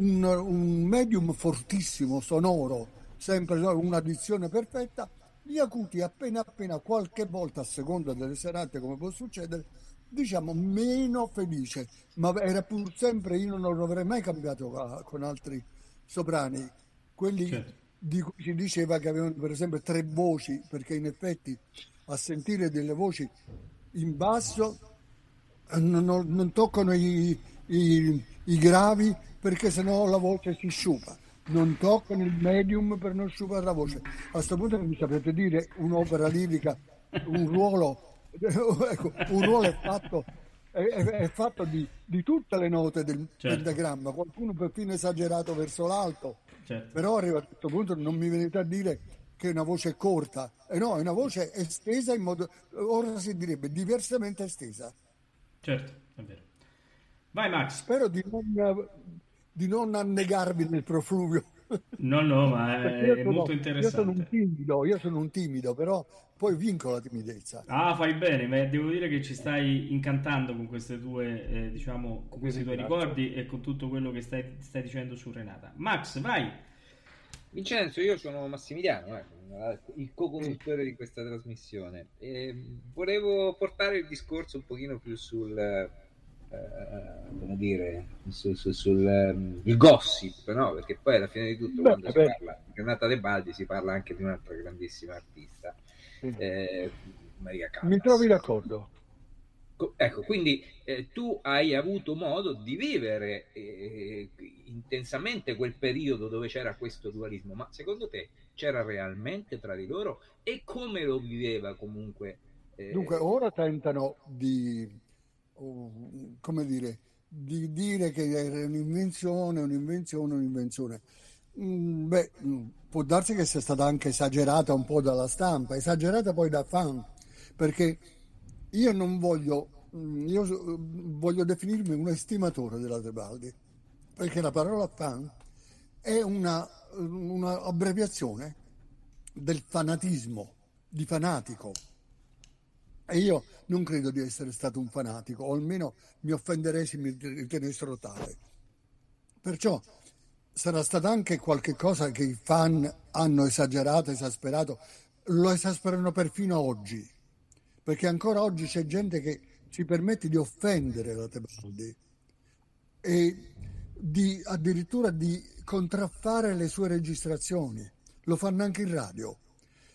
un, un medium fortissimo, sonoro, sempre un'addizione perfetta, gli acuti appena appena qualche volta a seconda delle serate come può succedere diciamo meno felice, ma era pur sempre, io non avrei mai cambiato con altri soprani, quelli certo. di cui si diceva che avevano per esempio tre voci, perché in effetti a sentire delle voci in basso non, non toccano i, i, i, gravi perché sennò la voce si sciupa. Non toccano il medium per non sciupare la voce. A questo punto mi sapete dire un'opera lirica, un ruolo ecco, un ruolo è fatto, è, è fatto di, di, tutte le note del certo. pentagramma, qualcuno perfino esagerato verso l'alto, certo. però arriva a questo punto non mi venite a dire che è una voce corta, eh no, è una voce estesa in modo, ora si direbbe diversamente estesa. Certo, è vero. Vai Max. Spero di non, di non annegarvi nel profluvio. No, no, ma è, è molto interessante. Io sono un timido, io sono un timido, però poi vinco la timidezza. Ah, fai bene, ma devo dire che ci stai incantando con queste tue, eh, diciamo, con questi tuoi ricordi e con tutto quello che stai, stai, dicendo su Renata. Max, vai! Vincenzo, io sono Massimiliano, eh, il co-conduttore di questa trasmissione. E volevo portare il discorso un pochino più sul eh, come dire, su, su, sul um, il gossip, no? Perché poi alla fine di tutto, beh, quando beh. si parla di Renata De Baldi, si parla anche di un'altra grandissima artista, eh, Maria Callas. Mi trovi d'accordo? Ecco, quindi eh, tu hai avuto modo di vivere eh, intensamente quel periodo dove c'era questo dualismo, ma secondo te c'era realmente tra di loro e come lo viveva comunque? Eh... Dunque, ora tentano di come dire, di dire che era un'invenzione, un'invenzione, un'invenzione. Mm, beh, mm, può darsi che sia stata anche esagerata un po' dalla stampa, esagerata poi da fan, perché io non voglio, mm, io voglio definirmi un estimatore della Tebaldi, perché la parola fan è una, una del fanatismo, di fanatico. E io non credo di essere stato un fanatico, o almeno mi offenderei se mi ritenessero tale. Perciò sarà stato anche qualche cosa che i fan hanno esagerato, esasperato, lo esasperano perfino oggi, perché ancora oggi c'è gente che si permette di offendere la Tebaldi e di, addirittura di contraffare le sue registrazioni, lo fanno anche in radio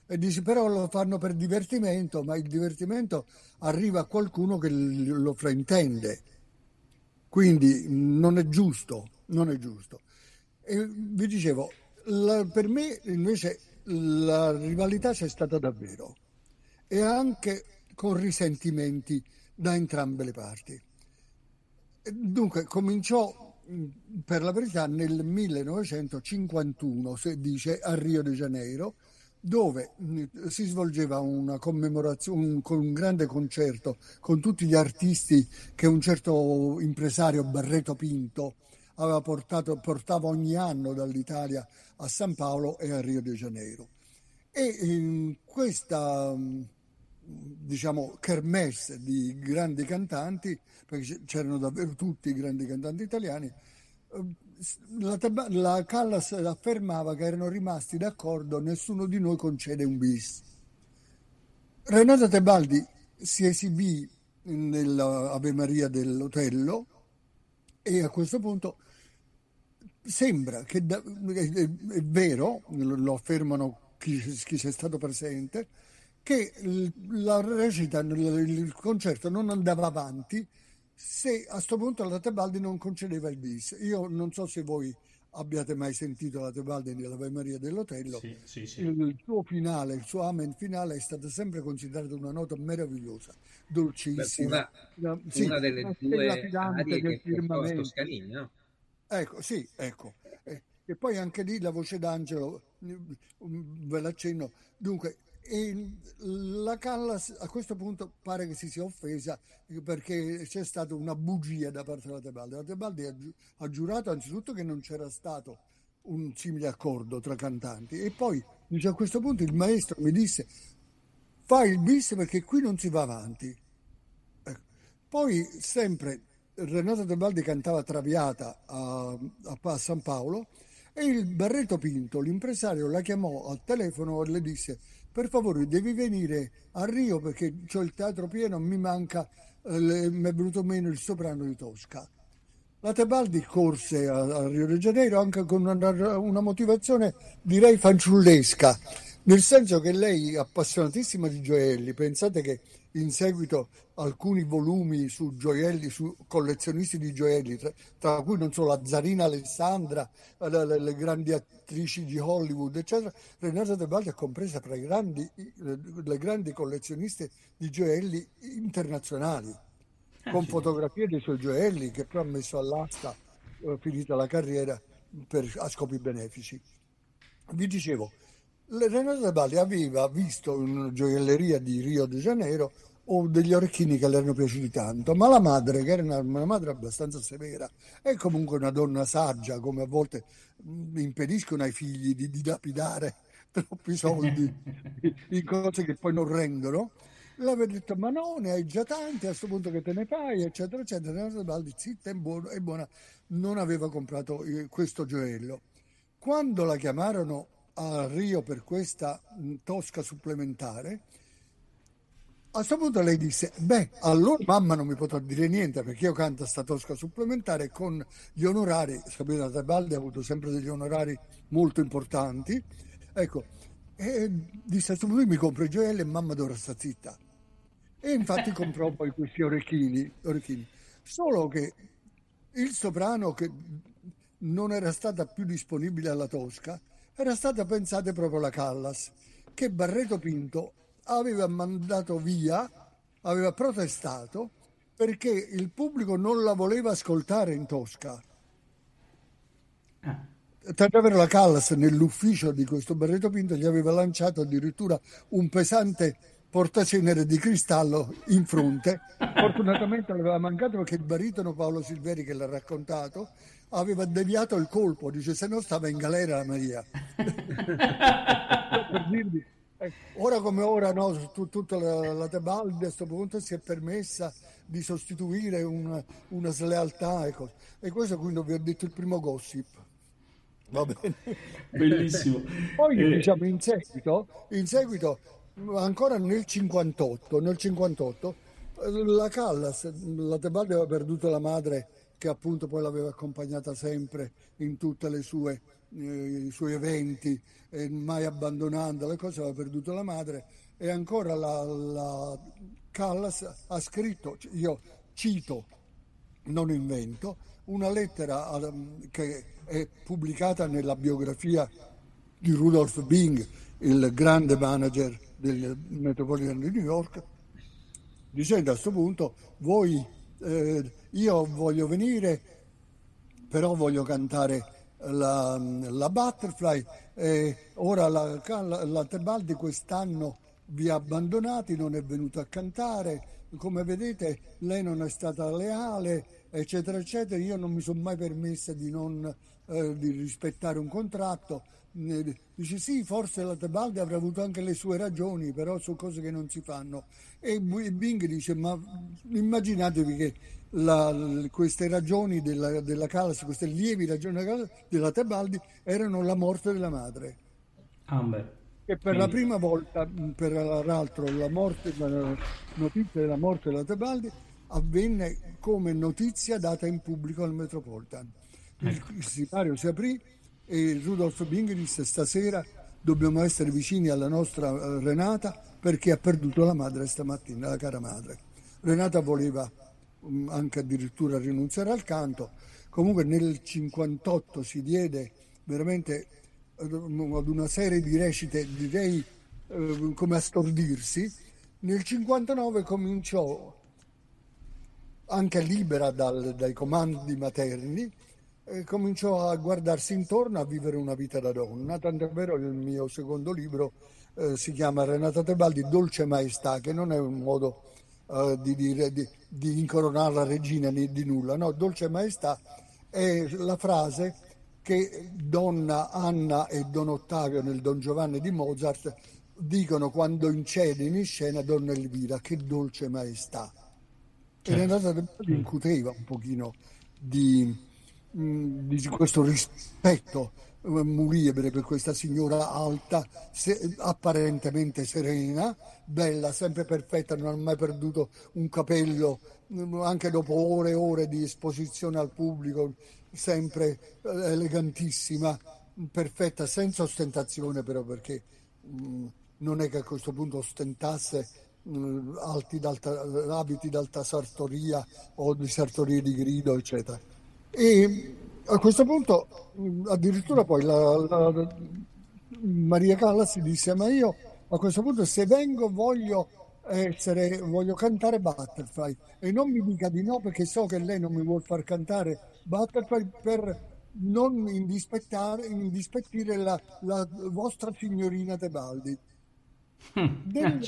e dici però lo fanno per divertimento, ma il divertimento arriva a qualcuno che lo fraintende. Quindi non è giusto, non è giusto. E vi dicevo, la, per me invece la rivalità c'è stata davvero e anche con risentimenti da entrambe le parti. Dunque cominciò per la verità nel 1951, si dice, a Rio de Janeiro, dove si svolgeva una commemorazione, un, un, grande concerto con tutti gli artisti che un certo impresario Barreto Pinto aveva portato, portava ogni anno dall'Italia a San Paolo e a Rio de Janeiro. E in questa diciamo kermesse di grandi cantanti, perché c'erano davvero tutti i grandi cantanti italiani, la, la Callas affermava che erano rimasti d'accordo, nessuno di noi concede un bis. Renato Tebaldi si esibì nell'Ave Maria dell'Otello e a questo punto sembra che da, è, è, vero, lo affermano chi, chi c'è stato presente, che la recita, il concerto non andava avanti se a questo punto la Tebaldi non concedeva il bis. Io non so se voi abbiate mai sentito la Tebaldi nell'Ave Maria dell'Otello. Sì, sì, sì. Il suo finale, il suo amen finale è stato sempre considerato una nota meravigliosa, dolcissima. Beh, una, una delle due arie che firmamento. Toscanini, no? Ecco, sì, ecco. Eh, e poi anche lì la voce d'angelo, mm, ve l'accenno. Dunque, e la Callas a questo punto pare che si sia offesa perché c'è stata una bugia da parte della Tebaldi. La Tebaldi ha, gi- ha giurato anzitutto che non c'era stato un simile accordo tra cantanti e poi dice, a questo punto il maestro mi disse fai il bis perché qui non si va avanti. Ecco. Poi sempre Renato Tebaldi cantava Traviata a, a, San Paolo e il Barreto Pinto, l'impresario, la chiamò al telefono e le disse per favore devi venire a Rio perché ho il teatro pieno, mi manca, eh, mi è venuto meno il soprano di Tosca. La Tebaldi corse a, a Rio de Janeiro anche con una, una motivazione direi fanciullesca, nel senso che lei appassionatissima di gioielli, pensate che in seguito alcuni volumi su gioielli, su collezionisti di gioielli, tra, tra cui non solo la Zarina Alessandra, le, le, le, grandi attrici di Hollywood, eccetera. Renata Tebaldi è compresa tra grandi, le, le, grandi collezioniste di gioielli internazionali, ah, con sì. fotografie dei suoi gioielli che poi ha messo all'asta, eh, finita la carriera, per, a scopi benefici. Vi dicevo, Renato Tebaldi aveva visto in una gioielleria di Rio de Janeiro o degli orecchini che le erano piaciuti tanto, ma la madre, che era una, una madre abbastanza severa, è comunque una donna saggia, come a volte mm, impediscono ai figli di dilapidare troppi soldi in cose che poi non rendono, l'aveva detto ma no, ne hai già tanti, a questo punto che te ne fai, eccetera, eccetera. Renato Tebaldi, zitta, è, buono, è buona, non aveva comprato eh, questo gioiello. Quando la chiamarono a Rio per questa mm, tosca supplementare, a questo punto lei disse, beh, allora mamma non mi potrà dire niente perché io canto sta tosca supplementare con gli onorari, Sabrina Tebaldi ha avuto sempre degli onorari molto importanti, ecco, e disse a questo punto mi compro i gioielli e mamma dovrà stare zitta. E infatti comprò poi questi orecchini, orecchini. Solo che il soprano che non era stata più disponibile alla Tosca, era stata pensata proprio la Callas, che Barreto Pinto aveva mandato via, aveva protestato perché il pubblico non la voleva ascoltare in Tosca. Ah. Tanto vero la Callas nell'ufficio di questo Barreto Pinto gli aveva lanciato addirittura un pesante portacenere di cristallo in fronte. Fortunatamente aveva mancato perché il baritono Paolo Silveri che l'ha raccontato aveva deviato il colpo, dice se no stava in galera la Maria. eh, ora come ora, no, tutta la, la Tebaldi a questo punto si è permessa di sostituire un, una slealtà e cose. E questo quindi vi ho detto il primo gossip. Va bene. Bellissimo. Poi eh... diciamo in seguito, in seguito, ancora nel 58, nel 58 la Callas, la Tebaldi aveva perduto la madre che appunto poi l'aveva accompagnata sempre in sue eh, i suoi eventi, eh, mai abbandonando le cose, aveva perduto la madre e ancora la, la Callas ha scritto, io cito, non invento, una lettera che è pubblicata nella biografia di Rudolf Bing, il grande manager del Metropolitan di New York, dicendo a questo punto, voi, eh, io voglio venire però voglio cantare la, la Butterfly. Eh, ora la, la, la Tebaldi quest'anno vi ha abbandonati, non è venuta a cantare. Come vedete, lei non è stata leale, eccetera, eccetera. Io non mi sono mai permessa di non eh, di rispettare un contratto. Dice sì, forse la Tebaldi avrà avuto anche le sue ragioni, però sono cose che non si fanno. E Bing dice, ma immaginatevi che la, queste ragioni della, della Callas, queste lievi ragioni della Tebaldi erano la morte della madre. Ah, e per la prima volta, peraltro, la, morte, la notizia della morte della Tebaldi avvenne come notizia data in pubblico al Metropolitan. Il, ecco. il sipario si aprì e Rudolf Bing disse stasera dobbiamo essere vicini alla nostra eh, Renata perché ha perduto la madre stamattina, la cara madre. Renata voleva um, anche addirittura rinunciare al canto, comunque nel 58 si diede veramente ad una serie di recite, direi eh, come a stordirsi, nel 59 cominciò anche libera dal, dai comandi materni e cominciò a guardarsi intorno, a vivere una vita da donna, tant'è vero che il mio secondo libro eh, si chiama Renata Tebaldi, Dolce Maestà, che non è un modo eh, di, dire, di, di incoronare la regina né di nulla, no, Dolce Maestà è la frase che Donna Anna e Don Ottavio nel Don Giovanni di Mozart dicono quando incede in scena Donna Elvira, che dolce maestà. E Renata Tebaldi incuteva un pochino di di questo rispetto eh, muriebre per questa signora alta, se, apparentemente serena, bella, sempre perfetta, non ha mai perduto un capello, mm, anche dopo ore e ore di esposizione al pubblico, sempre eh, elegantissima, perfetta, senza ostentazione però perché mh, mm, non è che a questo punto ostentasse mh, mm, abiti d'alta sartoria o di sartorie di grido, eccetera e a questo punto addirittura poi la, la, Maria Callas disse ma io a questo punto se vengo voglio essere, voglio cantare Butterfly e non mi dica di no perché so che lei non mi vuole far cantare Butterfly per non indispettire la, la vostra signorina Tebaldi. Della,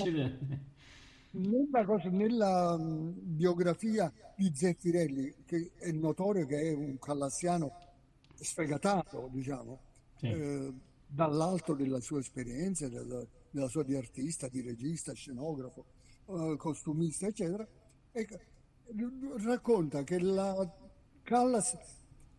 nella, cosa, nella um, biografia di Zeffirelli, che è notorio che è un callassiano sfegatato, diciamo, sì. eh, dall'alto della sua esperienza, della, della, sua di artista, di regista, scenografo, eh, costumista, eccetera, e racconta che la Callas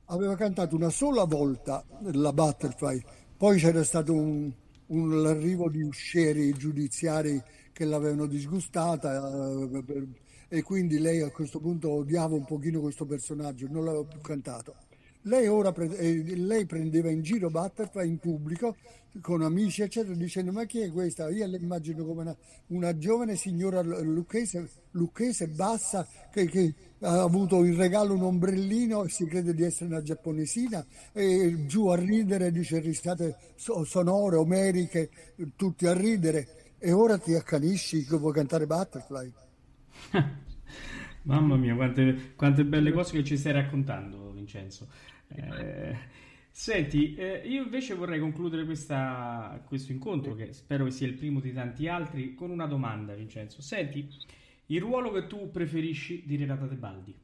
aveva cantato una sola volta la Butterfly, poi c'era stato un, un arrivo di uscieri giudiziari che l'avevano disgustata eh, e quindi lei a questo punto odiava un pochino questo personaggio, non l'aveva più cantato. Lei ora eh, lei prendeva in giro Butterfly in pubblico con amici eccetera dicendo ma chi è questa? Io immagino come una, una giovane signora lucchese, lucchese bassa che, che, ha avuto in regalo un ombrellino e si crede di essere una giapponesina e giù a ridere dice risate sonore, omeriche, tutti a ridere e ora ti accanisci che vuoi cantare Butterfly. Mamma mia, quante, quante, belle cose che ci stai raccontando, Vincenzo. Eh, senti, eh, io invece vorrei concludere questa, questo incontro, che spero che sia il primo di tanti altri, con una domanda, Vincenzo. Senti, il ruolo che tu preferisci di Renata Tebaldi?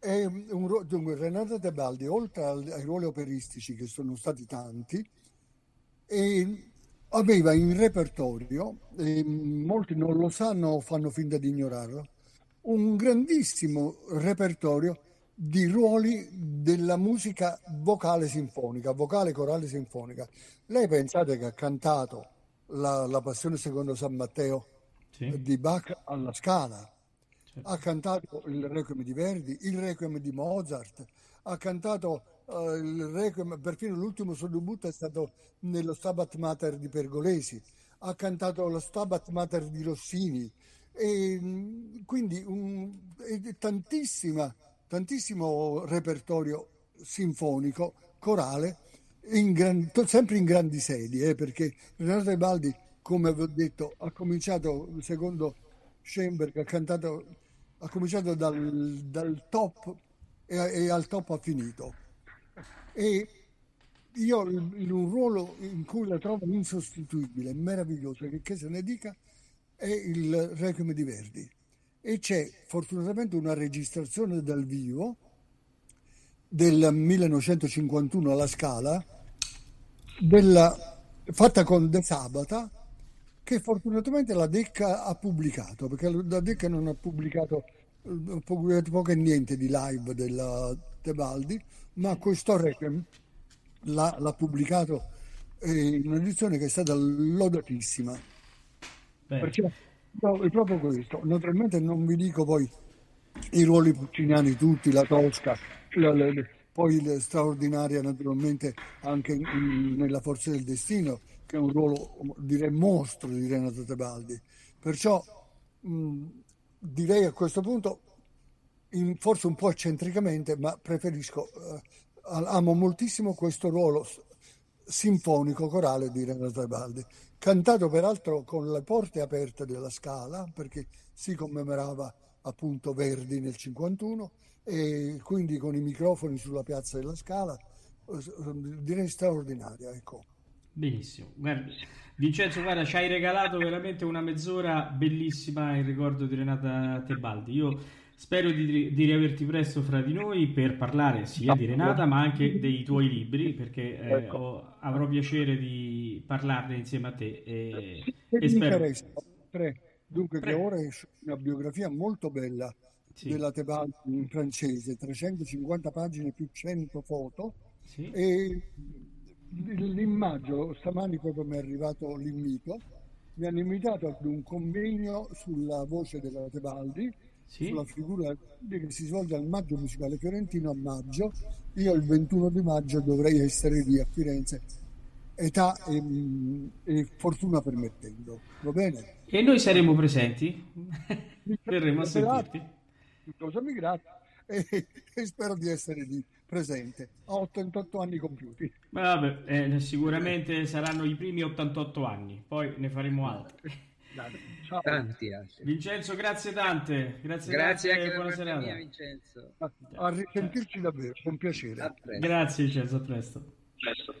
È un, dunque, Renata Tebaldi, oltre ai ruoli operistici che sono stati tanti, è aveva in repertorio, e molti non lo sanno o fanno finta di ignorarlo, un grandissimo repertorio di ruoli della musica vocale sinfonica, vocale corale sinfonica. Lei pensate che ha cantato la, la Passione secondo San Matteo sì. di Bach alla Scala, certo. ha cantato il Requiem di Verdi, il Requiem di Mozart, ha cantato uh, il Requiem, perfino l'ultimo suo debutto è stato nello Stabat Mater di Pergolesi, ha cantato lo Stabat Mater di Rossini, e mm, quindi un, tantissima, tantissimo repertorio sinfonico, corale, in gran, sempre in grandi sedi, eh, perché Renato Tebaldi, come vi ho detto, ha cominciato, secondo Schoenberg, ha, cantato, ha cominciato dal, dal top e, e al top ha finito. E io in un ruolo in cui la trovo insostituibile, meraviglioso, che, se ne dica, è il Requiem di Verdi. E c'è fortunatamente una registrazione dal vivo del 1951 alla Scala, della, fatta con De Sabata, che fortunatamente la Decca ha pubblicato, perché la Decca non ha pubblicato, ha pubblicato poco e niente di live della Tebaldi, ma questo Requiem l'ha, l'ha pubblicato in un'edizione che è stata lodatissima. Perché no, è proprio questo. Naturalmente non vi dico poi i ruoli pucciniani tutti, la Tosca, la, la, poi la straordinaria naturalmente anche in, nella Forza del Destino, che è un ruolo direi mostro di Renato Tebaldi. Perciò mh, direi a questo punto, in, forse un po' eccentricamente, ma preferisco eh, amo moltissimo questo ruolo sinfonico corale di Renato Tebaldi, cantato peraltro con le porte aperte della Scala, perché si commemorava appunto Verdi nel 51 e quindi con i microfoni sulla piazza della Scala, direi straordinaria, ecco. Benissimo, guarda, Vincenzo, guarda, ci hai regalato veramente una mezz'ora bellissima in ricordo di Renata Tebaldi. Io Spero di, di, riaverti presto fra di noi per parlare sia di Renata ma anche dei tuoi libri perché eh, ecco. ho, avrò piacere di parlarne insieme a te. E, e spero... Dunque, che ora è una biografia molto bella sì. della Tebaldi in francese, 350 pagine più 100 foto. Sì. E l'immagine, stamani proprio mi è arrivato l'invito, mi hanno invitato ad un convegno sulla voce della Tebaldi sì. sulla figura che si svolge al Maggio Musicale Fiorentino a maggio. Io il 21 di maggio dovrei essere lì a Firenze, età e, e fortuna permettendo. Va bene? E noi saremo presenti? Verremo a sentirti. Cosa mi grazie e, e spero di essere lì presente a 88 anni compiuti. Vabbè, eh, sicuramente saranno i primi 88 anni, poi ne faremo altri. Ciao. Tanti altri. Vincenzo, grazie tante. Grazie, grazie tante, anche buona serata. Mia, Vincenzo. A, a risentirci davvero, con piacere. Grazie Vincenzo, a presto. presto.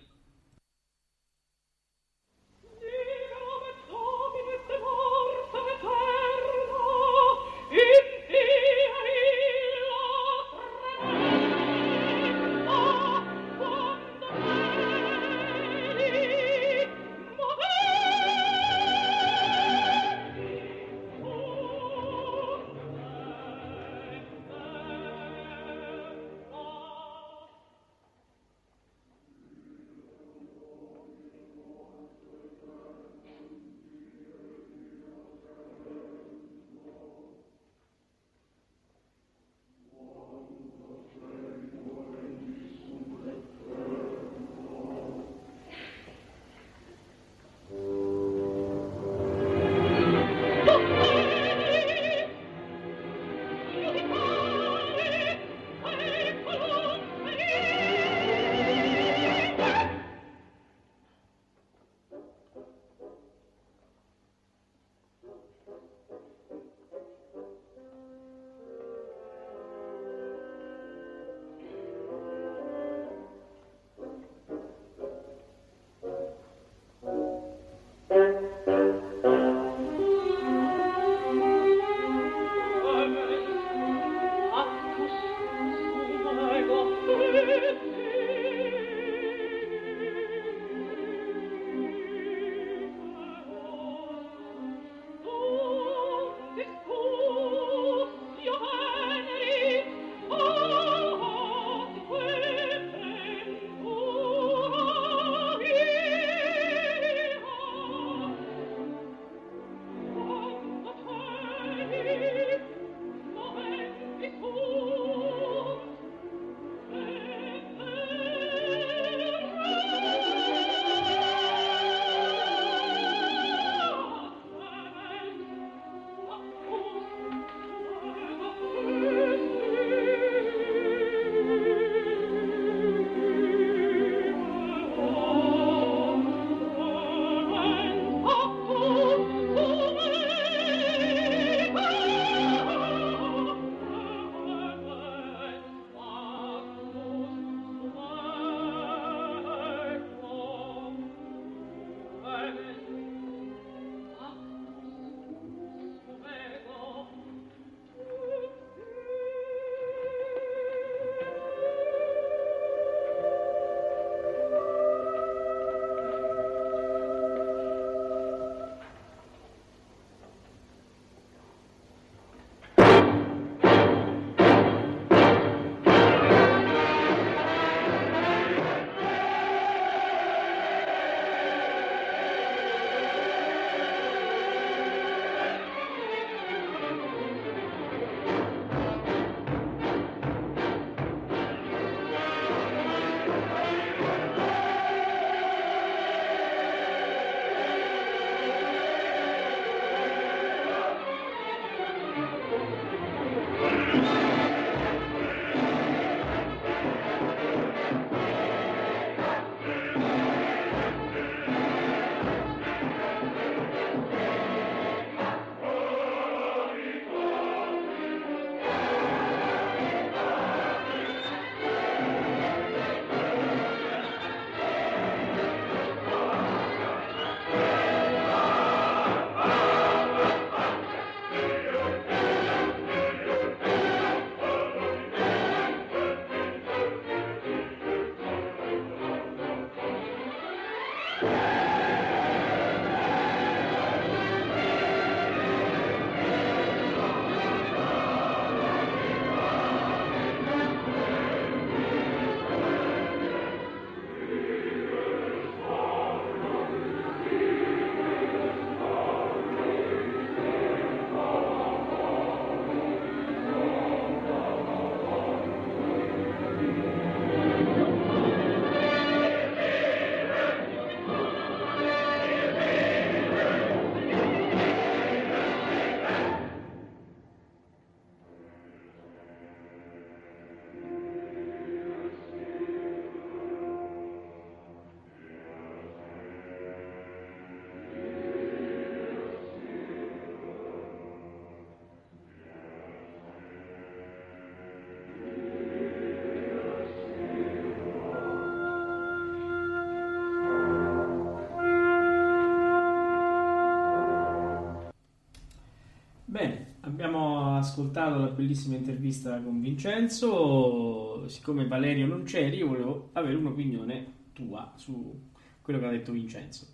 Ascoltato la bellissima intervista con Vincenzo. Siccome Valerio non c'eri, io volevo avere un'opinione tua su quello che ha detto Vincenzo.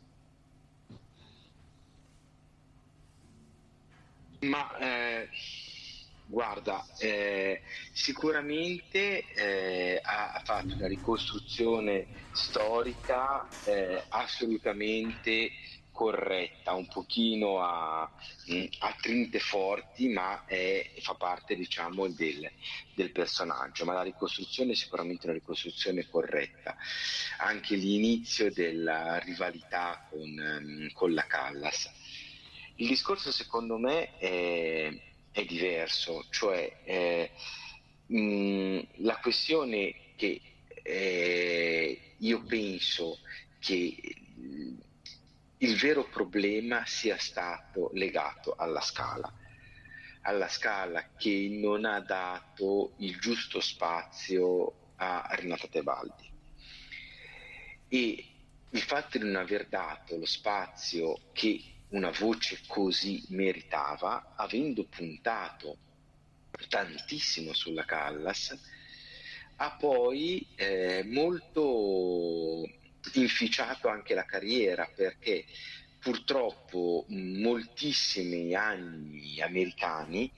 Ma eh, guarda, eh, sicuramente eh, ha, fatto una ricostruzione storica eh, assolutamente corretta, un pochino a, a trinte forti, ma è, fa parte diciamo del, del, personaggio. Ma la ricostruzione è sicuramente una ricostruzione corretta. Anche l'inizio della rivalità con, con la Callas. Il discorso secondo me è, è diverso, cioè eh, mh, la questione che eh, io penso che il vero problema sia stato legato alla scala, alla scala che non ha dato il giusto spazio a Renata Tebaldi. E il fatto di non aver dato lo spazio che una voce così meritava, avendo puntato tantissimo sulla Callas, ha poi eh, molto inficiato anche la carriera perché purtroppo moltissimi anni americani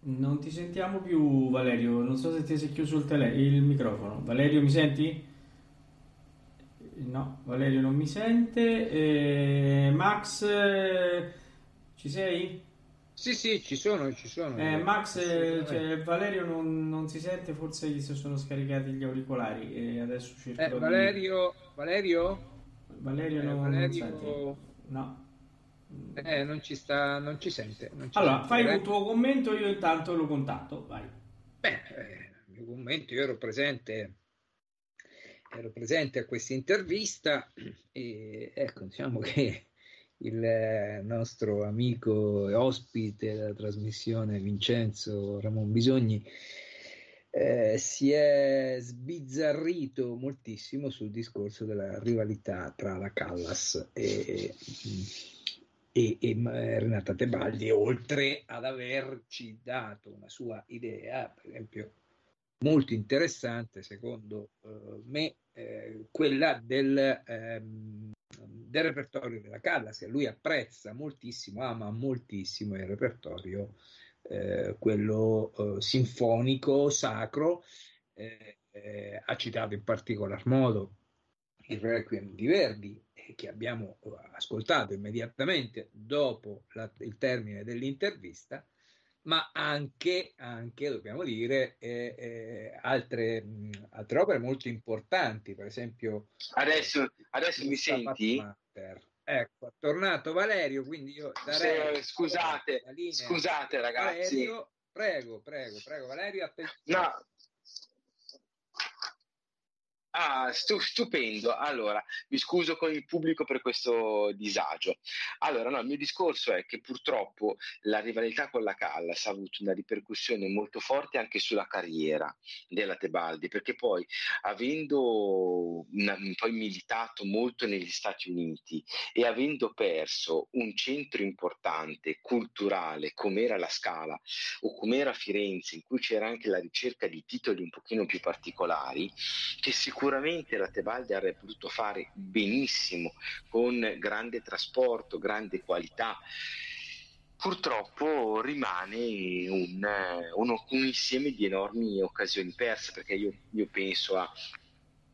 non ti sentiamo più Valerio non so se ti sei chiuso il, tele- il microfono Valerio mi senti? no Valerio non mi sente eh, Max eh, ci sei? Sì, sì, ci sono, ci sono. Eh, Max, eh, cioè, Valerio non, non, si sente, forse gli si sono scaricati gli auricolari e adesso cerco eh, Valerio, di... Valerio? Valerio, non, Valerio... non No. Eh, non ci sta, non ci sente. Non ci allora, sente, fai un tuo commento, io intanto lo contatto, vai. Beh, eh, il mio commento, io ero presente, ero presente a questa intervista e ecco, diciamo che il nostro amico e ospite della trasmissione Vincenzo Ramon Bisogni eh, si è sbizzarrito moltissimo sul discorso della rivalità tra la Callas e, e, e Renata Tebaldi, oltre ad averci dato una sua idea, per esempio, molto interessante secondo eh, me, eh, quella del ehm, del repertorio della Callas, che lui apprezza moltissimo, ama moltissimo il repertorio, eh, quello eh, sinfonico, sacro, eh, eh ha citato in particolar modo il Requiem di Verdi, che abbiamo eh, ascoltato immediatamente dopo la, il termine dell'intervista, ma anche, anche dobbiamo dire, eh, eh, altre, mh, altre, opere molto importanti, per esempio... Adesso, adesso mi senti? Matter. Ecco, è tornato Valerio, quindi io darei... Se, scusate, scusate ragazzi. Valerio, prego, prego, prego, Valerio, attenzione. No, Ah, stupendo. Allora, mi scuso con il pubblico per questo disagio. Allora, no, il mio discorso è che purtroppo la rivalità con la Callas ha avuto una ripercussione molto forte anche sulla carriera della Tebaldi, perché poi, avendo una, poi militato molto negli Stati Uniti e avendo perso un centro importante culturale come era la Scala o come era Firenze, in cui c'era anche la ricerca di titoli un pochino più particolari, che sicuramente sicuramente la Tebaldi avrebbe potuto fare benissimo con grande trasporto, grande qualità. Purtroppo rimane un, un, un insieme di enormi occasioni perse perché io, io penso a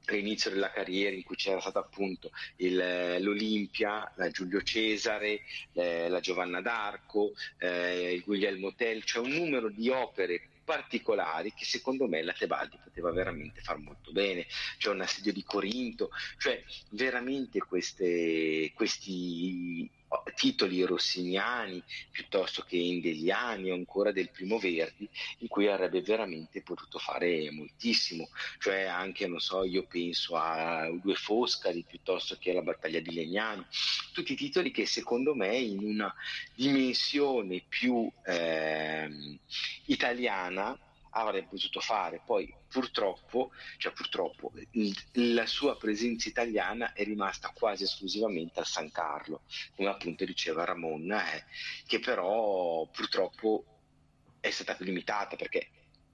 all'inizio della carriera in cui c'era stato appunto il, l'Olimpia, la Giulio Cesare, eh, la Giovanna d'Arco, eh, il Guglielmo Tell, cioè un numero di opere particolari che secondo me la Tebaldi poteva veramente far molto bene, cioè un assedio di Corinto, cioè veramente queste, questi titoli rossiniani piuttosto che endeliani o ancora del primo Verdi in cui avrebbe veramente potuto fare moltissimo. Cioè anche non so io penso a Due Foscari piuttosto che alla battaglia di Legnano tutti titoli che secondo me in una dimensione più eh, italiana avrebbe potuto fare. Poi purtroppo, cioè purtroppo il, la sua presenza italiana è rimasta quasi esclusivamente a San Carlo, come appunto diceva Ramon, eh, che però purtroppo è stata più limitata perché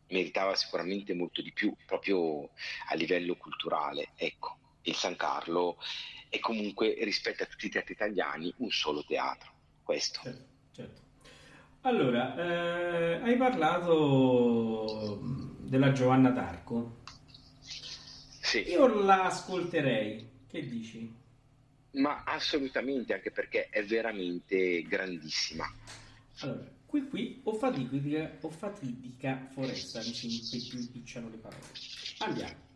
meritava sicuramente molto di più proprio a livello culturale. Ecco, il San Carlo è comunque rispetto a tutti i teatri italiani un solo teatro. Questo. Certo, certo. Allora, eh, hai parlato della Giovanna d'Arco. Sì. Io la ascolterei. Che dici? Ma assolutamente, anche perché è veramente grandissima. Allora, qui qui o fatidica, o fatidica foresta, mi si impicciano le parole. Andiamo.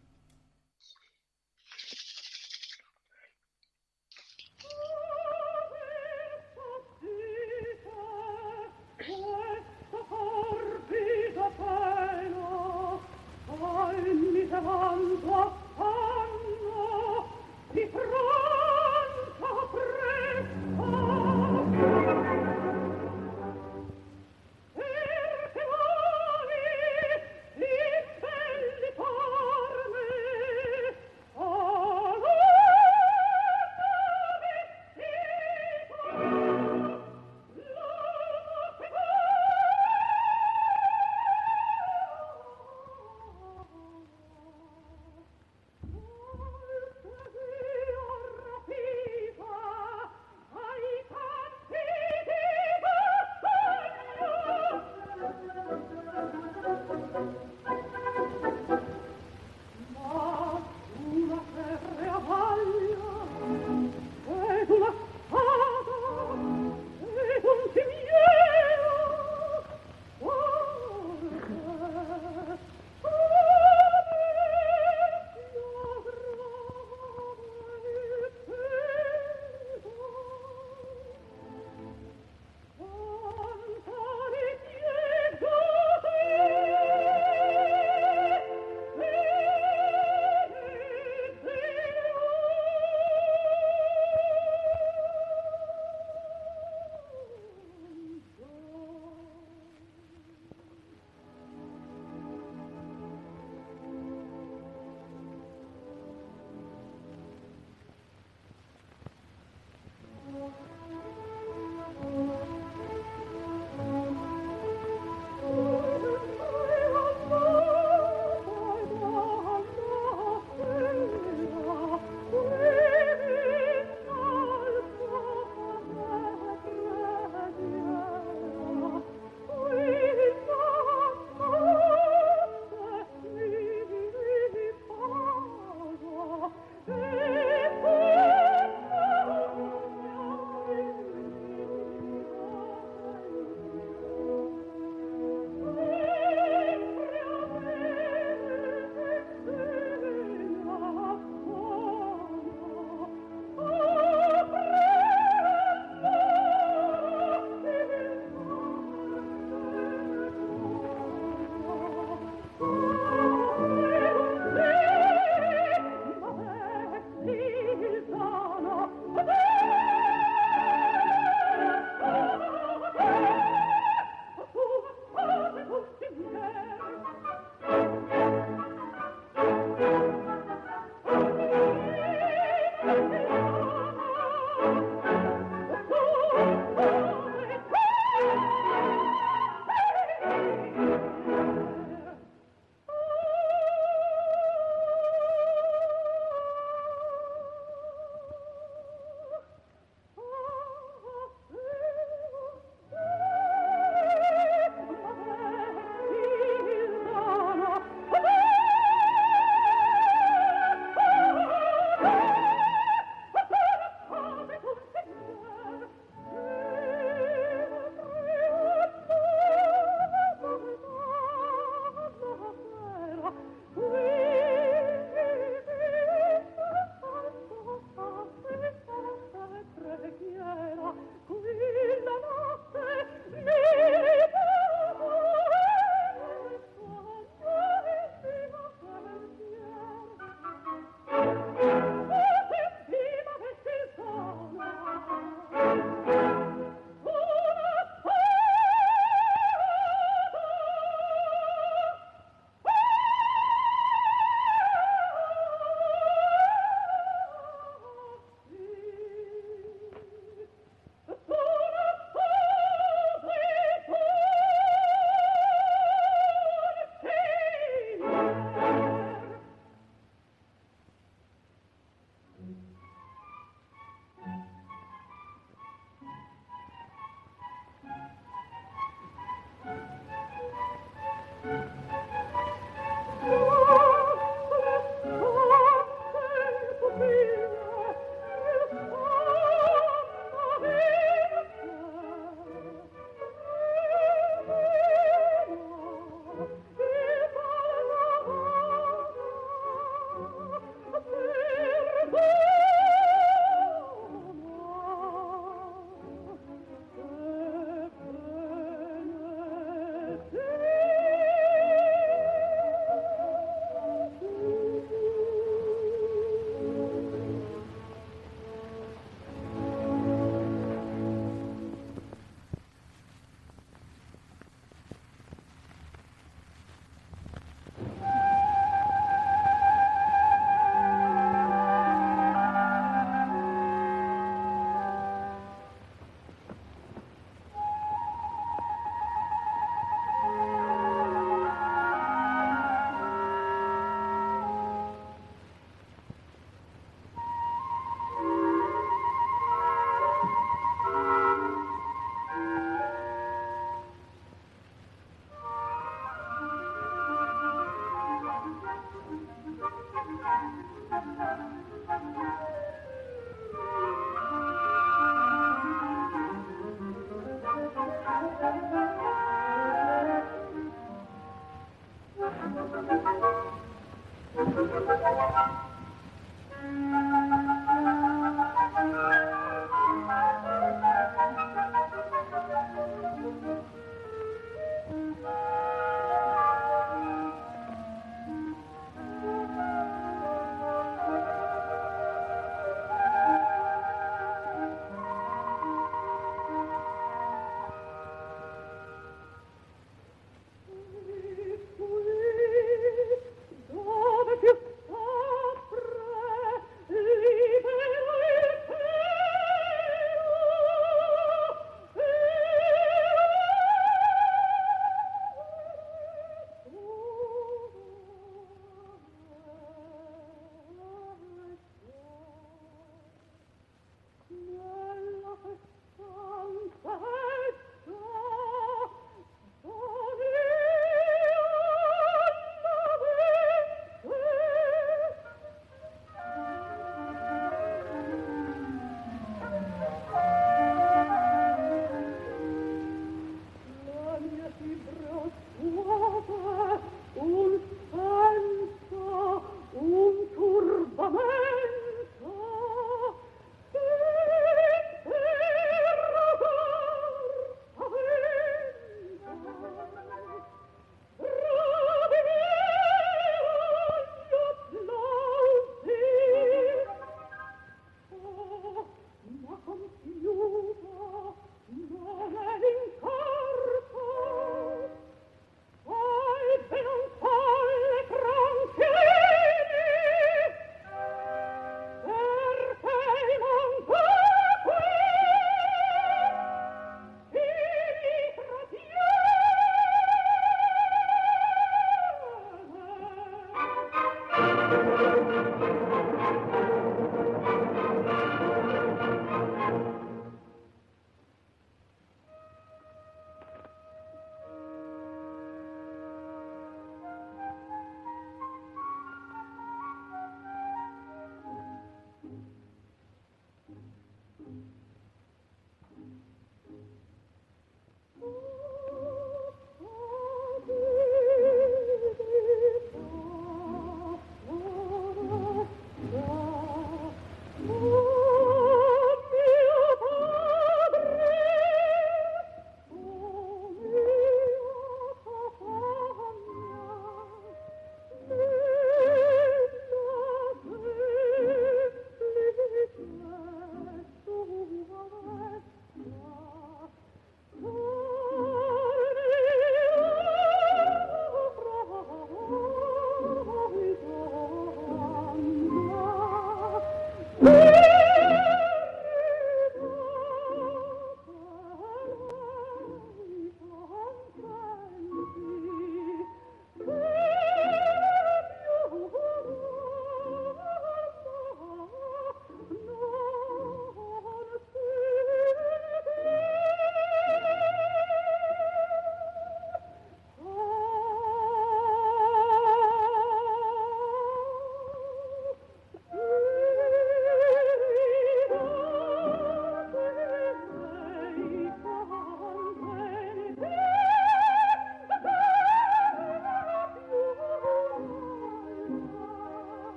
Hand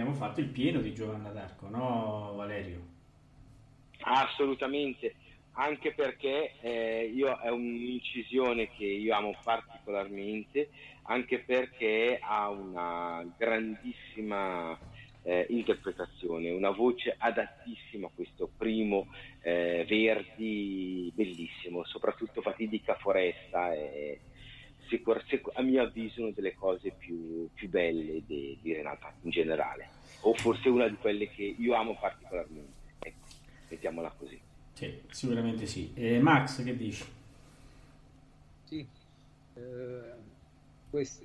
abbiamo fatto il pieno di Giovanna d'Arco, no Valerio? Assolutamente, anche perché eh, io è un'incisione che io amo particolarmente, anche perché ha una grandissima eh, interpretazione, una voce adattissima a questo primo eh, Verdi bellissimo, soprattutto Fatidica Foresta è sicur- sicur- a mio avviso una delle cose più, più belle di, di Renata in generale, o forse una di quelle che io amo particolarmente, ecco, mettiamola così. Sì, sicuramente sì. E Max, che dici? Sì, eh,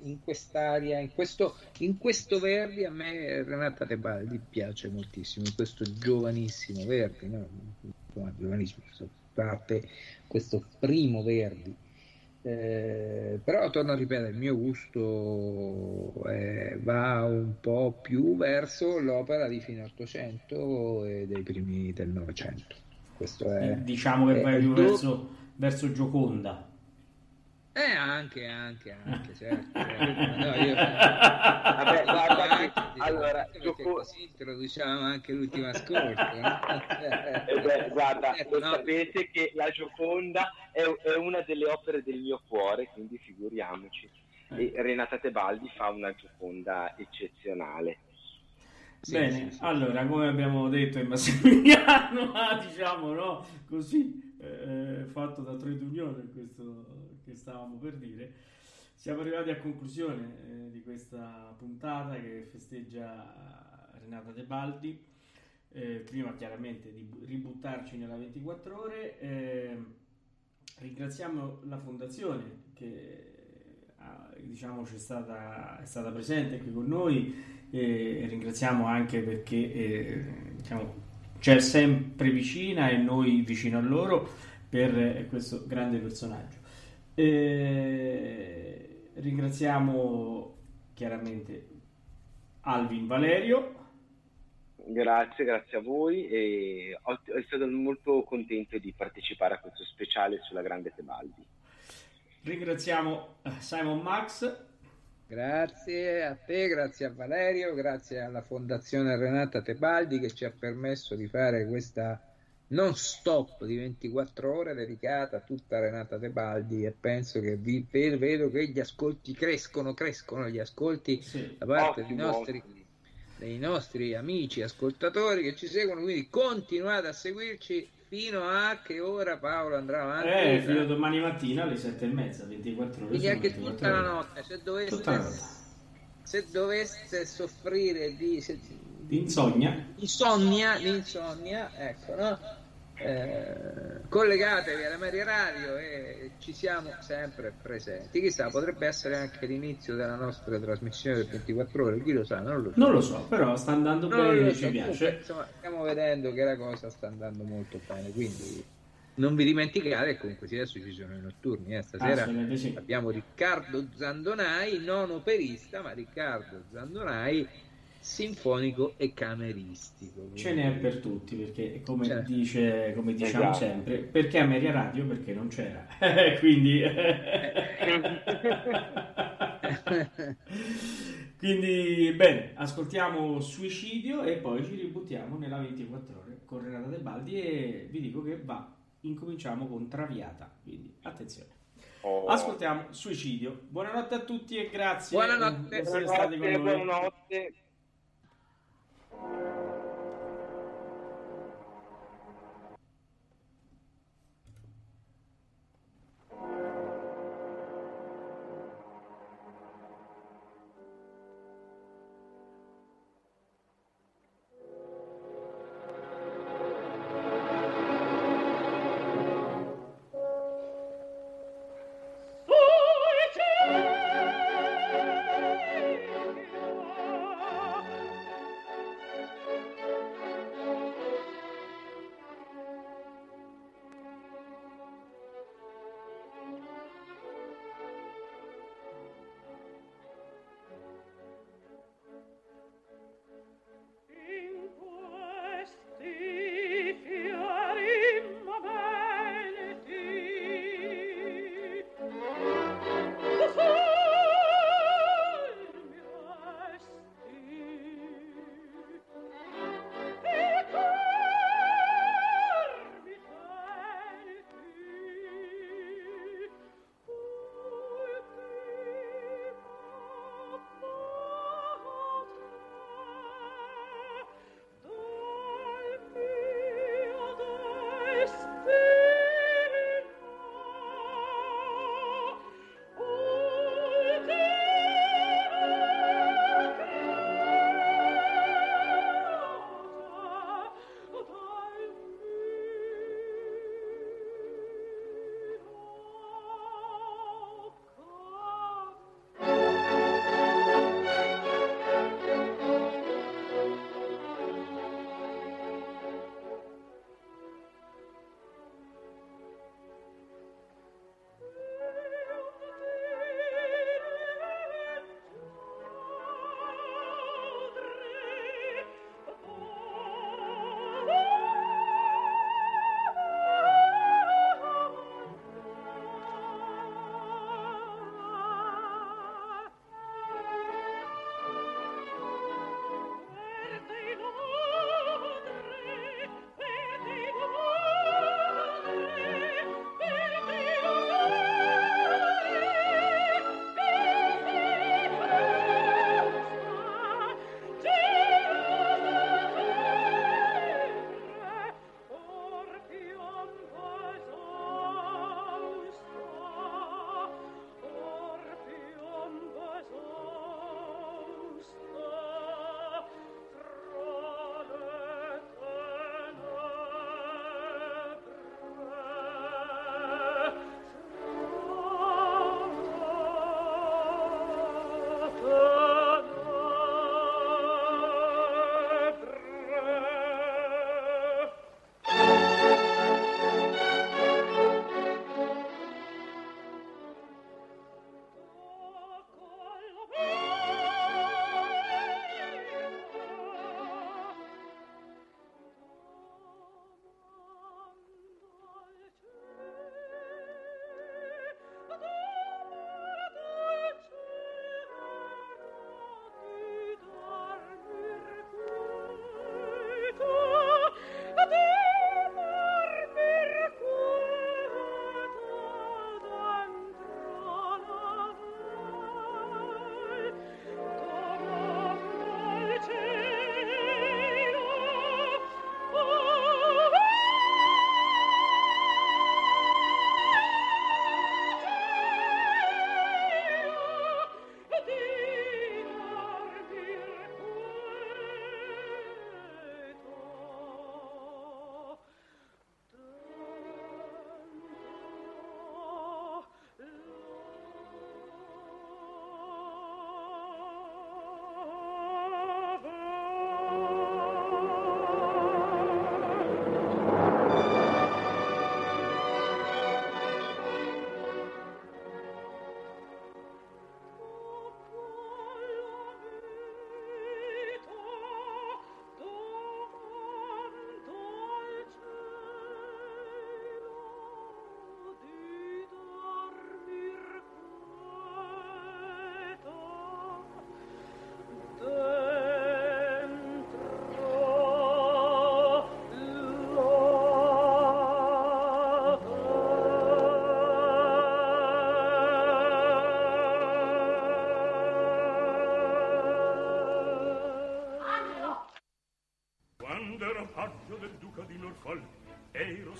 in quest'area, in questo, in questo Verdi a me Renata Tebaldi piace moltissimo, in questo giovanissimo Verdi, no? giovanissimo, parte questo primo Verdi. Eh, però torno a ripetere, il mio gusto eh, va un po' più verso l'opera di fine 800 e dei primi del Novecento. Questo è, diciamo che vai più do... verso, verso Gioconda. Eh, anche, anche, anche, certo. certo. No, io... Vabbè, guarda, anche, allora, gioco... così introduciamo anche l'ultima ascolto. No? eh beh, guarda, eh, lo no. sapete che la Gioconda è, è, una delle opere del mio cuore, quindi figuriamoci. E Renata Tebaldi fa una Gioconda eccezionale. Sì, Bene, sì, sì, allora, come abbiamo detto in Massimiliano, diciamo, no? Così, eh, fatto da Trade Union questo che stavamo per dire. Siamo arrivati a conclusione eh, di questa puntata che festeggia Renata De Baldi. Eh, prima chiaramente di ributtarci nella 24 ore. Eh, ringraziamo la fondazione che diciamo c'è stata, è stata presente qui con noi e ringraziamo anche perché eh, diciamo, c'è sempre vicina e noi vicino a loro per questo grande personaggio. E ringraziamo chiaramente Alvin Valerio. Grazie, grazie a voi e ho, sono stato molto contento di partecipare a questo speciale sulla grande Tebaldi. Ringraziamo eh, Simon Max. Grazie a te, grazie a Valerio, grazie alla Fondazione Renata Tebaldi che ci ha permesso di fare questa non stop di 24 ore dedicata a tutta Renata Tebaldi e penso che vi, vedo che gli ascolti crescono, crescono gli ascolti sì, da parte dei nostri, dei nostri amici ascoltatori che ci seguono, quindi continuate a seguirci fino a che ora Paolo andrà avanti? Eh, fino a domani mattina alle 7 e mezza, 24 ore. Quindi anche tutta la notte, se doveste, se doveste soffrire di... Se, di insonnia. Insonnia, insonnia, ecco, no? Eh, collegatevi alla Media Radio e ci siamo sempre presenti. Chissà, potrebbe essere anche l'inizio della nostra trasmissione del 24 ore, chi lo sa, non lo so. Non lo so, però sta andando non bene, ci so. piace. Insomma, stiamo vedendo che la cosa sta andando molto bene, quindi non vi dimenticate che comunque adesso ci sono i notturni, eh. stasera sì. abbiamo Riccardo Zandonai, non operista, ma Riccardo Zandonai sinfonico e cameristico. Ce n'è per tutti, perché come, dice, come diciamo esatto. sempre, perché a Media Radio? Perché non c'era. Quindi... Quindi, bene, ascoltiamo Suicidio e poi ci ributtiamo nella 24 ore con Renata De Baldi e vi dico che va, incominciamo con Traviata, quindi attenzione. Oh. Ascoltiamo Suicidio. Buonanotte a tutti e grazie buonanotte, per essere stati con noi. Buonanotte. Thank you.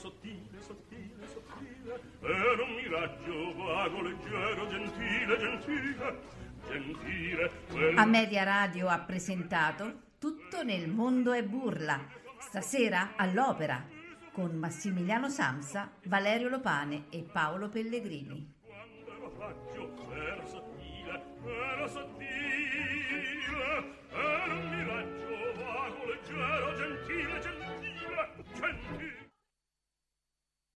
Sottile, sottile, sottile ero un miraggio vago, leggero, gentile, gentile gentile quel... A Media Radio ha presentato Tutto nel mondo è burla stasera all'opera con Massimiliano Samsa, Valerio Lopane e Paolo Pellegrini. Quando ero raggio ero sottile ero sottile